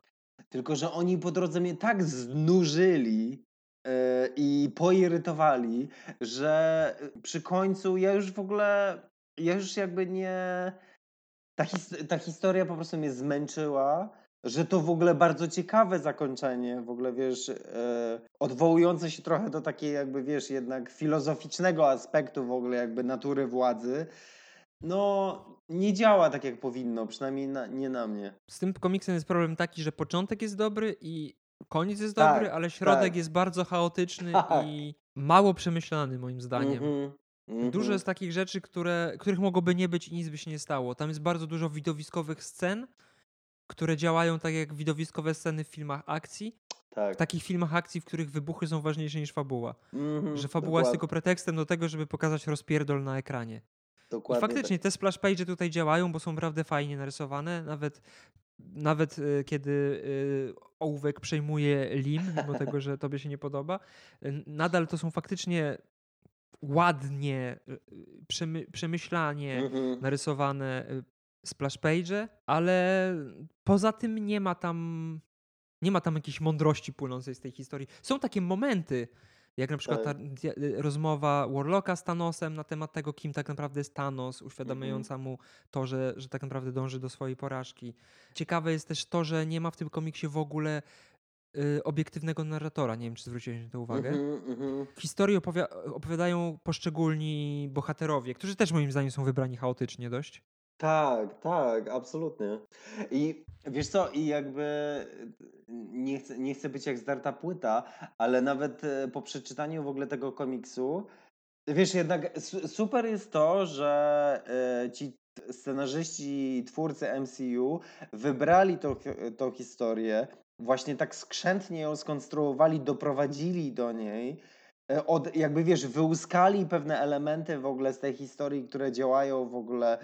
Tylko, że oni po drodze mnie tak znużyli e, i poirytowali, że przy końcu ja już w ogóle, ja już jakby nie... Ta, his, ta historia po prostu mnie zmęczyła, że to w ogóle bardzo ciekawe zakończenie, w ogóle wiesz, e, odwołujące się trochę do takiej jakby wiesz, jednak filozoficznego aspektu w ogóle jakby natury władzy, no nie działa tak jak powinno, przynajmniej na, nie na mnie. Z tym komiksem jest problem taki, że początek jest dobry i koniec jest Tak, dobry, ale środek tak. jest bardzo chaotyczny Tak. i mało przemyślany moim zdaniem. Mhm, Dużo mhm. jest takich rzeczy, które, których mogłoby nie być i nic by się nie stało. Tam jest bardzo dużo widowiskowych scen, które działają tak jak widowiskowe sceny w filmach akcji. Tak. W takich filmach akcji, w których wybuchy są ważniejsze niż fabuła. Mhm, Że fabuła jest dokład- tylko pretekstem do tego, żeby pokazać rozpierdol na ekranie. I Dokładnie tak. faktycznie te splash page tutaj działają, bo są naprawdę fajnie narysowane. Nawet, nawet y, kiedy y, ołówek przejmuje lim, mimo tego, że tobie się nie podoba, y, nadal to są faktycznie ładnie, y, przemy, przemyślanie Mhm. narysowane y, splash page, ale poza tym nie ma tam nie ma tam jakiejś mądrości płynącej z tej historii. Są takie momenty, jak na przykład ta Tak. y, rozmowa Warlocka z Thanosem na temat tego, kim tak naprawdę jest Thanos, Mhm. uświadamiająca mu to, że, że tak naprawdę dąży do swojej porażki. Ciekawe jest też to, że nie ma w tym komiksie w ogóle y, obiektywnego narratora. Nie wiem, czy zwróciłeś na to uwagę. Mhm, mhm. Historię opowia- opowiadają poszczególni bohaterowie, którzy też moim zdaniem są wybrani chaotycznie dość. Tak, tak, absolutnie. I wiesz co, i jakby nie chcę, nie chcę być jak zdarta płyta, ale nawet e, po przeczytaniu w ogóle tego komiksu, wiesz, jednak su- super jest to, że e, ci scenarzyści, twórcy MCU wybrali tą, tą historię, właśnie tak skrzętnie ją skonstruowali, doprowadzili do niej, od, jakby wiesz, wyłuskali pewne elementy w ogóle z tej historii, które działają w ogóle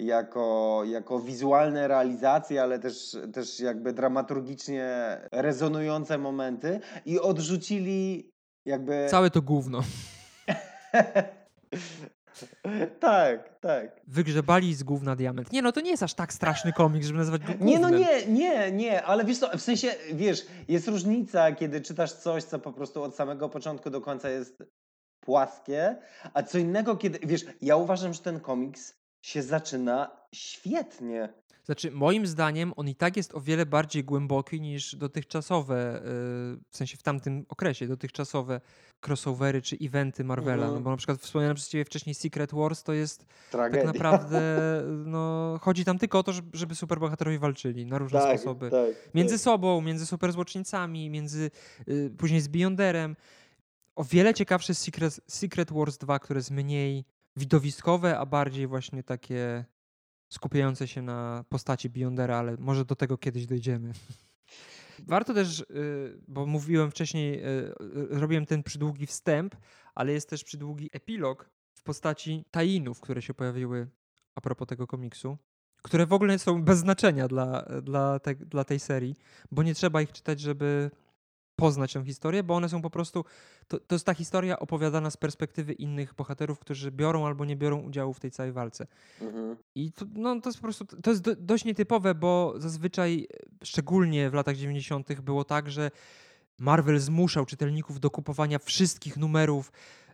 jako, jako wizualne realizacje, ale też, też jakby dramaturgicznie rezonujące momenty i odrzucili jakby... Całe to gówno. tak, tak. Wygrzebali z gówna diament. Nie no, to nie jest aż tak straszny komiks, żeby nazywać go. Nie, no nie, nie, nie, ale wiesz co, w sensie, wiesz, jest różnica, kiedy czytasz coś, co po prostu od samego początku do końca jest płaskie, a co innego, kiedy, wiesz, ja uważam, że ten komiks się zaczyna świetnie. Znaczy, moim zdaniem on i tak jest o wiele bardziej głęboki niż dotychczasowe, yy, w sensie w tamtym okresie, dotychczasowe crossovery czy eventy Marvela. Mhm. No bo na przykład wspomniałem przez ciebie wcześniej Secret Wars to jest Tragedia. tak naprawdę, no, chodzi tam tylko o to, żeby, superbohaterowie walczyli na różne tak, sposoby. Tak, Między tak. sobą, między superzłoczyńcami, między y, później z Beyonderem. O wiele ciekawsze jest Secret, Secret Wars 2, które jest mniej widowiskowe, a bardziej właśnie takie skupiające się na postaci Beyondera, ale może do tego kiedyś dojdziemy. Warto też, y, bo mówiłem wcześniej, y, y, robiłem ten przydługi wstęp, ale jest też przydługi epilog w postaci tajinów, które się pojawiły a propos tego komiksu, które w ogóle są bez znaczenia dla, dla, te, dla tej serii, bo nie trzeba ich czytać, żeby poznać tę historię, bo one są po prostu. To, to jest ta historia opowiadana z perspektywy innych bohaterów, którzy biorą albo nie biorą udziału w tej całej walce. Mhm. I to, no, to jest po prostu, to jest do, dość nietypowe, bo zazwyczaj, szczególnie w latach 90., było tak, że Marvel zmuszał czytelników do kupowania wszystkich numerów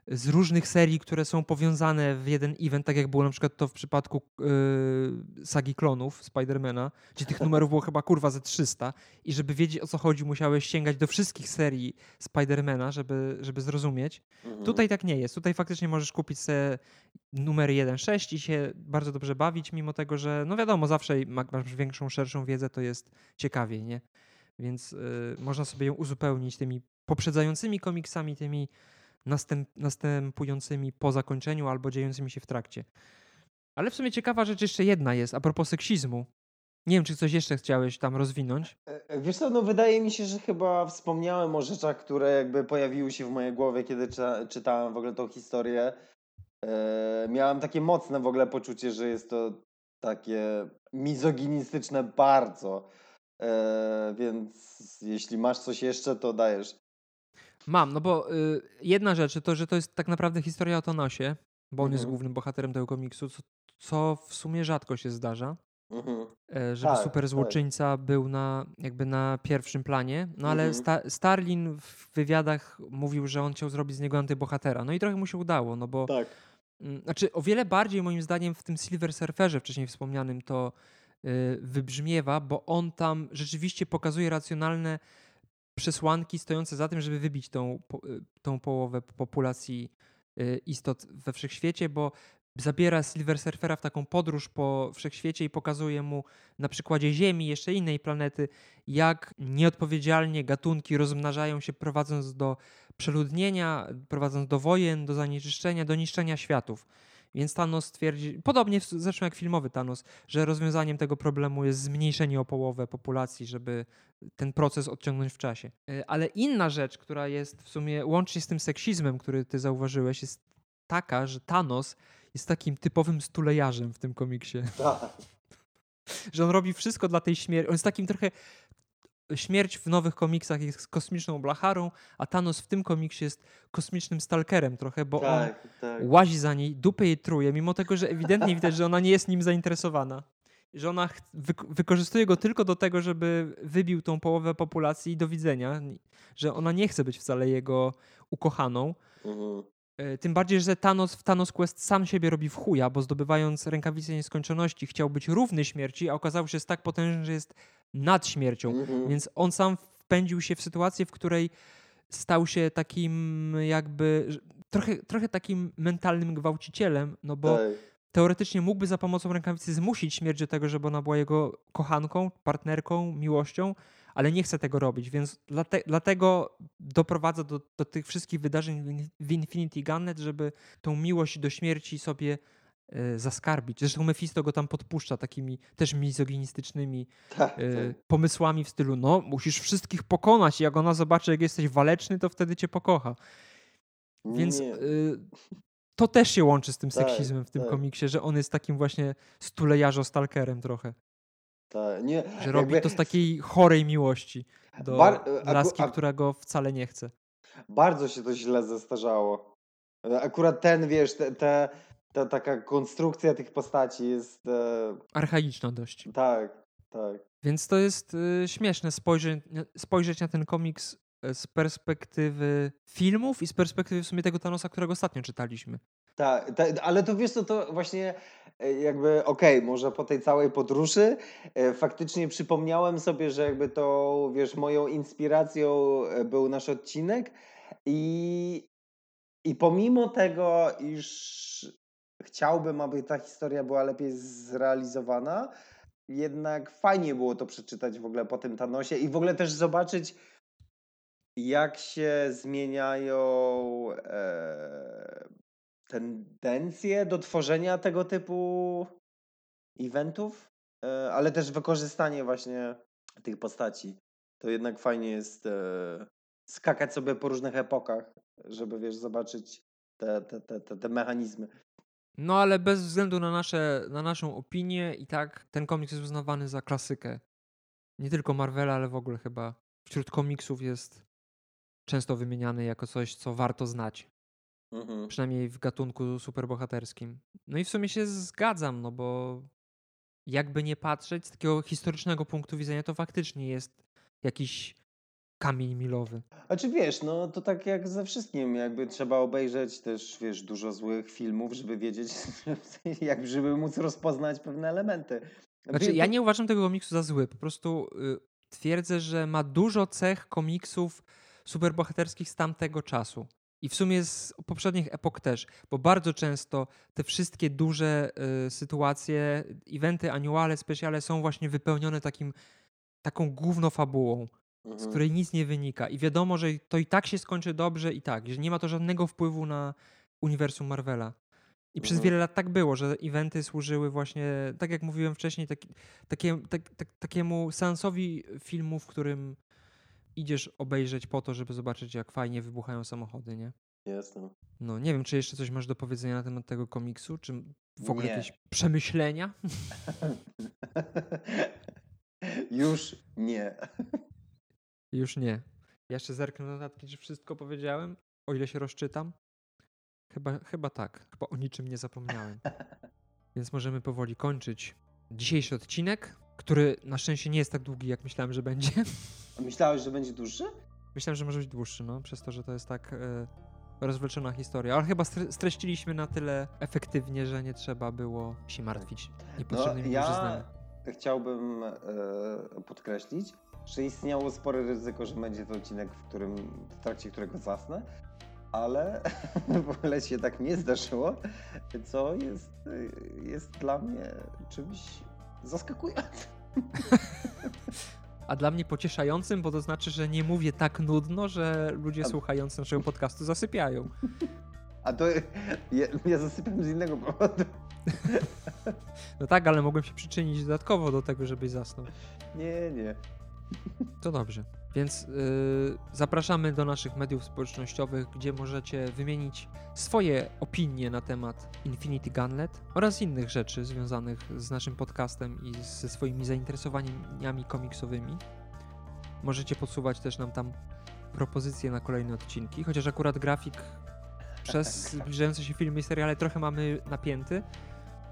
z różnych serii, które są powiązane w jeden event, tak jak było na przykład to w przypadku yy, sagi klonów Spidermana, gdzie tych numerów było chyba kurwa ze 300 i żeby wiedzieć o co chodzi, musiałeś sięgać do wszystkich serii Spidermana, żeby, żeby zrozumieć. Mhm. Tutaj tak nie jest. Tutaj faktycznie możesz kupić sobie numer 1.6 i się bardzo dobrze bawić, mimo tego, że no wiadomo, zawsze masz większą, szerszą wiedzę, to jest ciekawiej, nie? Więc y, można sobie ją uzupełnić tymi poprzedzającymi komiksami, tymi następ, następującymi po zakończeniu albo dziejącymi się w trakcie. Ale w sumie ciekawa rzecz jeszcze jedna jest, a propos seksizmu. Nie wiem, czy coś jeszcze chciałeś tam rozwinąć. E, e, wiesz co, no wydaje mi się, że chyba wspomniałem o rzeczach, które jakby pojawiły się w mojej głowie, kiedy czyta, czytałem w ogóle tą historię. E, miałem takie mocne w ogóle poczucie, że jest to takie mizoginistyczne bardzo. E, więc jeśli masz coś jeszcze, to dajesz. Mam, no bo y, jedna rzecz to, że to jest tak naprawdę historia o Thanosie, bo on jest Mhm. głównym bohaterem tego komiksu, co, co w sumie rzadko się zdarza. Mhm. e, żeby Tak, super tak. złoczyńca był na, jakby na pierwszym planie. No ale Mhm. Sta Starlin w wywiadach mówił, że on chciał zrobić z niego antybohatera. No i trochę mu się udało, no bo Tak. mm, znaczy o wiele bardziej moim zdaniem w tym Silver Surferze wcześniej wspomnianym to y, wybrzmiewa, bo on tam rzeczywiście pokazuje racjonalne przesłanki stojące za tym, żeby wybić tą, y, tą połowę populacji y, istot we wszechświecie, bo zabiera Silver Surfera w taką podróż po wszechświecie i pokazuje mu na przykładzie Ziemi, jeszcze innej planety, jak nieodpowiedzialnie gatunki rozmnażają się, prowadząc do przeludnienia, prowadząc do wojen, do zanieczyszczenia, do niszczenia światów. Więc Thanos twierdzi, podobnie zresztą jak filmowy Thanos, że rozwiązaniem tego problemu jest zmniejszenie o połowę populacji, żeby ten proces odciągnąć w czasie. Y, Ale inna rzecz, która jest w sumie łącznie z tym seksizmem, który ty zauważyłeś, jest taka, że Thanos jest takim typowym stulejarzem w tym komiksie. Tak. Że on robi wszystko dla tej śmierci. On jest takim trochę. Śmierć w nowych komiksach jest kosmiczną blacharą, a Thanos w tym komiksie jest kosmicznym stalkerem trochę, bo on Tak, tak. łazi za niej, dupę jej truje, mimo tego, że ewidentnie widać, że ona nie jest nim zainteresowana. Że ona wyk- wykorzystuje go tylko do tego, żeby wybił tą połowę populacji i do widzenia. Że ona nie chce być wcale jego ukochaną. Mhm. E, Tym bardziej, że Thanos w Thanos Quest sam siebie robi w chuja, bo zdobywając rękawicę nieskończoności chciał być równy śmierci, a okazało się, że jest tak potężny, że jest nad śmiercią. Mhm. Więc on sam wpędził się w sytuację, w której stał się takim jakby trochę, trochę takim mentalnym gwałcicielem, no bo Tak. teoretycznie mógłby za pomocą rękawicy zmusić śmierć do tego, żeby ona była jego kochanką, partnerką, miłością, ale nie chce tego robić, więc dlate, dlatego doprowadza do, do tych wszystkich wydarzeń w In- w Infinity Gunnet, żeby tą miłość do śmierci sobie e, zaskarbić. Zresztą Mephisto go tam podpuszcza takimi też mizoginistycznymi Tak, tak. pomysłami w stylu, no musisz wszystkich pokonać i jak ona zobaczy, jak jesteś waleczny, to wtedy cię pokocha. Więc y, to też się łączy z tym Tak, seksizmem w tym tak. komiksie, że on jest takim właśnie stulejarzo-stalkerem trochę. Tak. Nie. Że robi jakby to z takiej chorej miłości do Bar- aku- laski, ak- która go wcale nie chce. Bardzo się to źle zestarzało. Akurat ten, wiesz, te, te, ta taka konstrukcja tych postaci jest. E, Archaiczna dość. tak, tak. Więc to jest y, śmieszne spojrzeć, spojrzeć na ten komiks z perspektywy filmów i z perspektywy w sumie tego Thanosa, którego ostatnio czytaliśmy. Tak, ta, ale to wiesz co, to właśnie e, jakby okej, może po tej całej podróży e, faktycznie przypomniałem sobie, że jakby to, wiesz, moją inspiracją e, był nasz odcinek i, i pomimo tego, iż chciałbym, aby ta historia była lepiej zrealizowana, jednak fajnie było to przeczytać w ogóle po tym Thanosie i w ogóle też zobaczyć, jak się zmieniają e, tendencje do tworzenia tego typu eventów, e, ale też wykorzystanie właśnie tych postaci. To jednak fajnie jest e, skakać sobie po różnych epokach, żeby wiesz, zobaczyć te, te, te, te, te mechanizmy. No ale bez względu na, nasze, na naszą opinię i tak ten komiks jest uznawany za klasykę. Nie tylko Marvela, ale w ogóle chyba wśród komiksów jest często wymieniany jako coś, co warto znać. Mhm. Przynajmniej w gatunku superbohaterskim. No i w sumie się zgadzam, no bo jakby nie patrzeć z takiego historycznego punktu widzenia, to faktycznie jest jakiś kamień milowy. A czy wiesz, no to tak jak ze wszystkim, jakby trzeba obejrzeć też, wiesz, dużo złych filmów, żeby wiedzieć, jak żeby móc rozpoznać pewne elementy. Znaczy, ja nie uważam tego komiksu za zły. Po prostu y, twierdzę, że ma dużo cech komiksów superbohaterskich z tamtego czasu. I w sumie z poprzednich epok też, bo bardzo często te wszystkie duże y, sytuacje, eventy, annuale, specjale są właśnie wypełnione takim, taką główną fabułą. z Mhm. której nic nie wynika. I wiadomo, że to i tak się skończy dobrze i tak, że nie ma to żadnego wpływu na uniwersum Marvela. I przez Mhm. wiele lat tak było, że eventy służyły właśnie, tak jak mówiłem wcześniej, taki, takie, tak, tak, takiemu seansowi filmu, w którym idziesz obejrzeć po to, żeby zobaczyć, jak fajnie wybuchają samochody, nie? Jasne. No, nie wiem, czy jeszcze coś masz do powiedzenia na temat tego komiksu, czy w ogóle Nie. jakieś przemyślenia? Już nie. Już nie. Ja jeszcze zerknę na notatki, czy wszystko powiedziałem, o ile się rozczytam. Chyba, chyba tak. Chyba o niczym nie zapomniałem. Więc możemy powoli kończyć dzisiejszy odcinek, który na szczęście nie jest tak długi, jak myślałem, że będzie. A Myślałeś, że będzie dłuższy? Myślałem, że może być dłuższy, no, przez to, że to jest tak e, rozwleczona historia. Ale chyba stre- streściliśmy na tyle efektywnie, że nie trzeba było się martwić No, niepotrzebnymi ja dłużyznami. chciałbym e, podkreślić, że istniało spore ryzyko, że będzie to odcinek, w, którym, w trakcie którego zasnę, ale w ogóle się tak nie zdarzyło, co jest, jest dla mnie czymś zaskakującym. A dla mnie pocieszającym, bo to znaczy, że nie mówię tak nudno, że ludzie A- słuchający naszego podcastu zasypiają. A to ja, ja zasypiam z innego powodu. No tak, ale mogłem się przyczynić dodatkowo do tego, żebyś zasnął. Nie, nie. To dobrze. Więc yy, zapraszamy do naszych mediów społecznościowych, gdzie możecie wymienić swoje opinie na temat Infinity Gunlet oraz innych rzeczy związanych z naszym podcastem i ze swoimi zainteresowaniami komiksowymi. Możecie podsuwać też nam tam propozycje na kolejne odcinki, chociaż akurat grafik przez zbliżające się filmy i seriale trochę mamy napięty.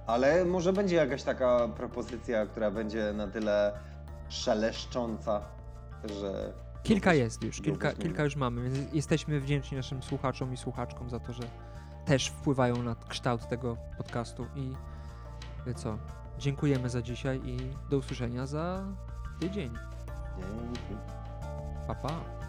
Ale może będzie jakaś taka propozycja, która będzie na tyle szeleszcząca, że. Kilka jest już, kilka, kilka już mamy, więc jesteśmy wdzięczni naszym słuchaczom i słuchaczkom za to, że też wpływają na kształt tego podcastu i y, co, dziękujemy za dzisiaj i do usłyszenia za tydzień. Dzięki. Pa, pa.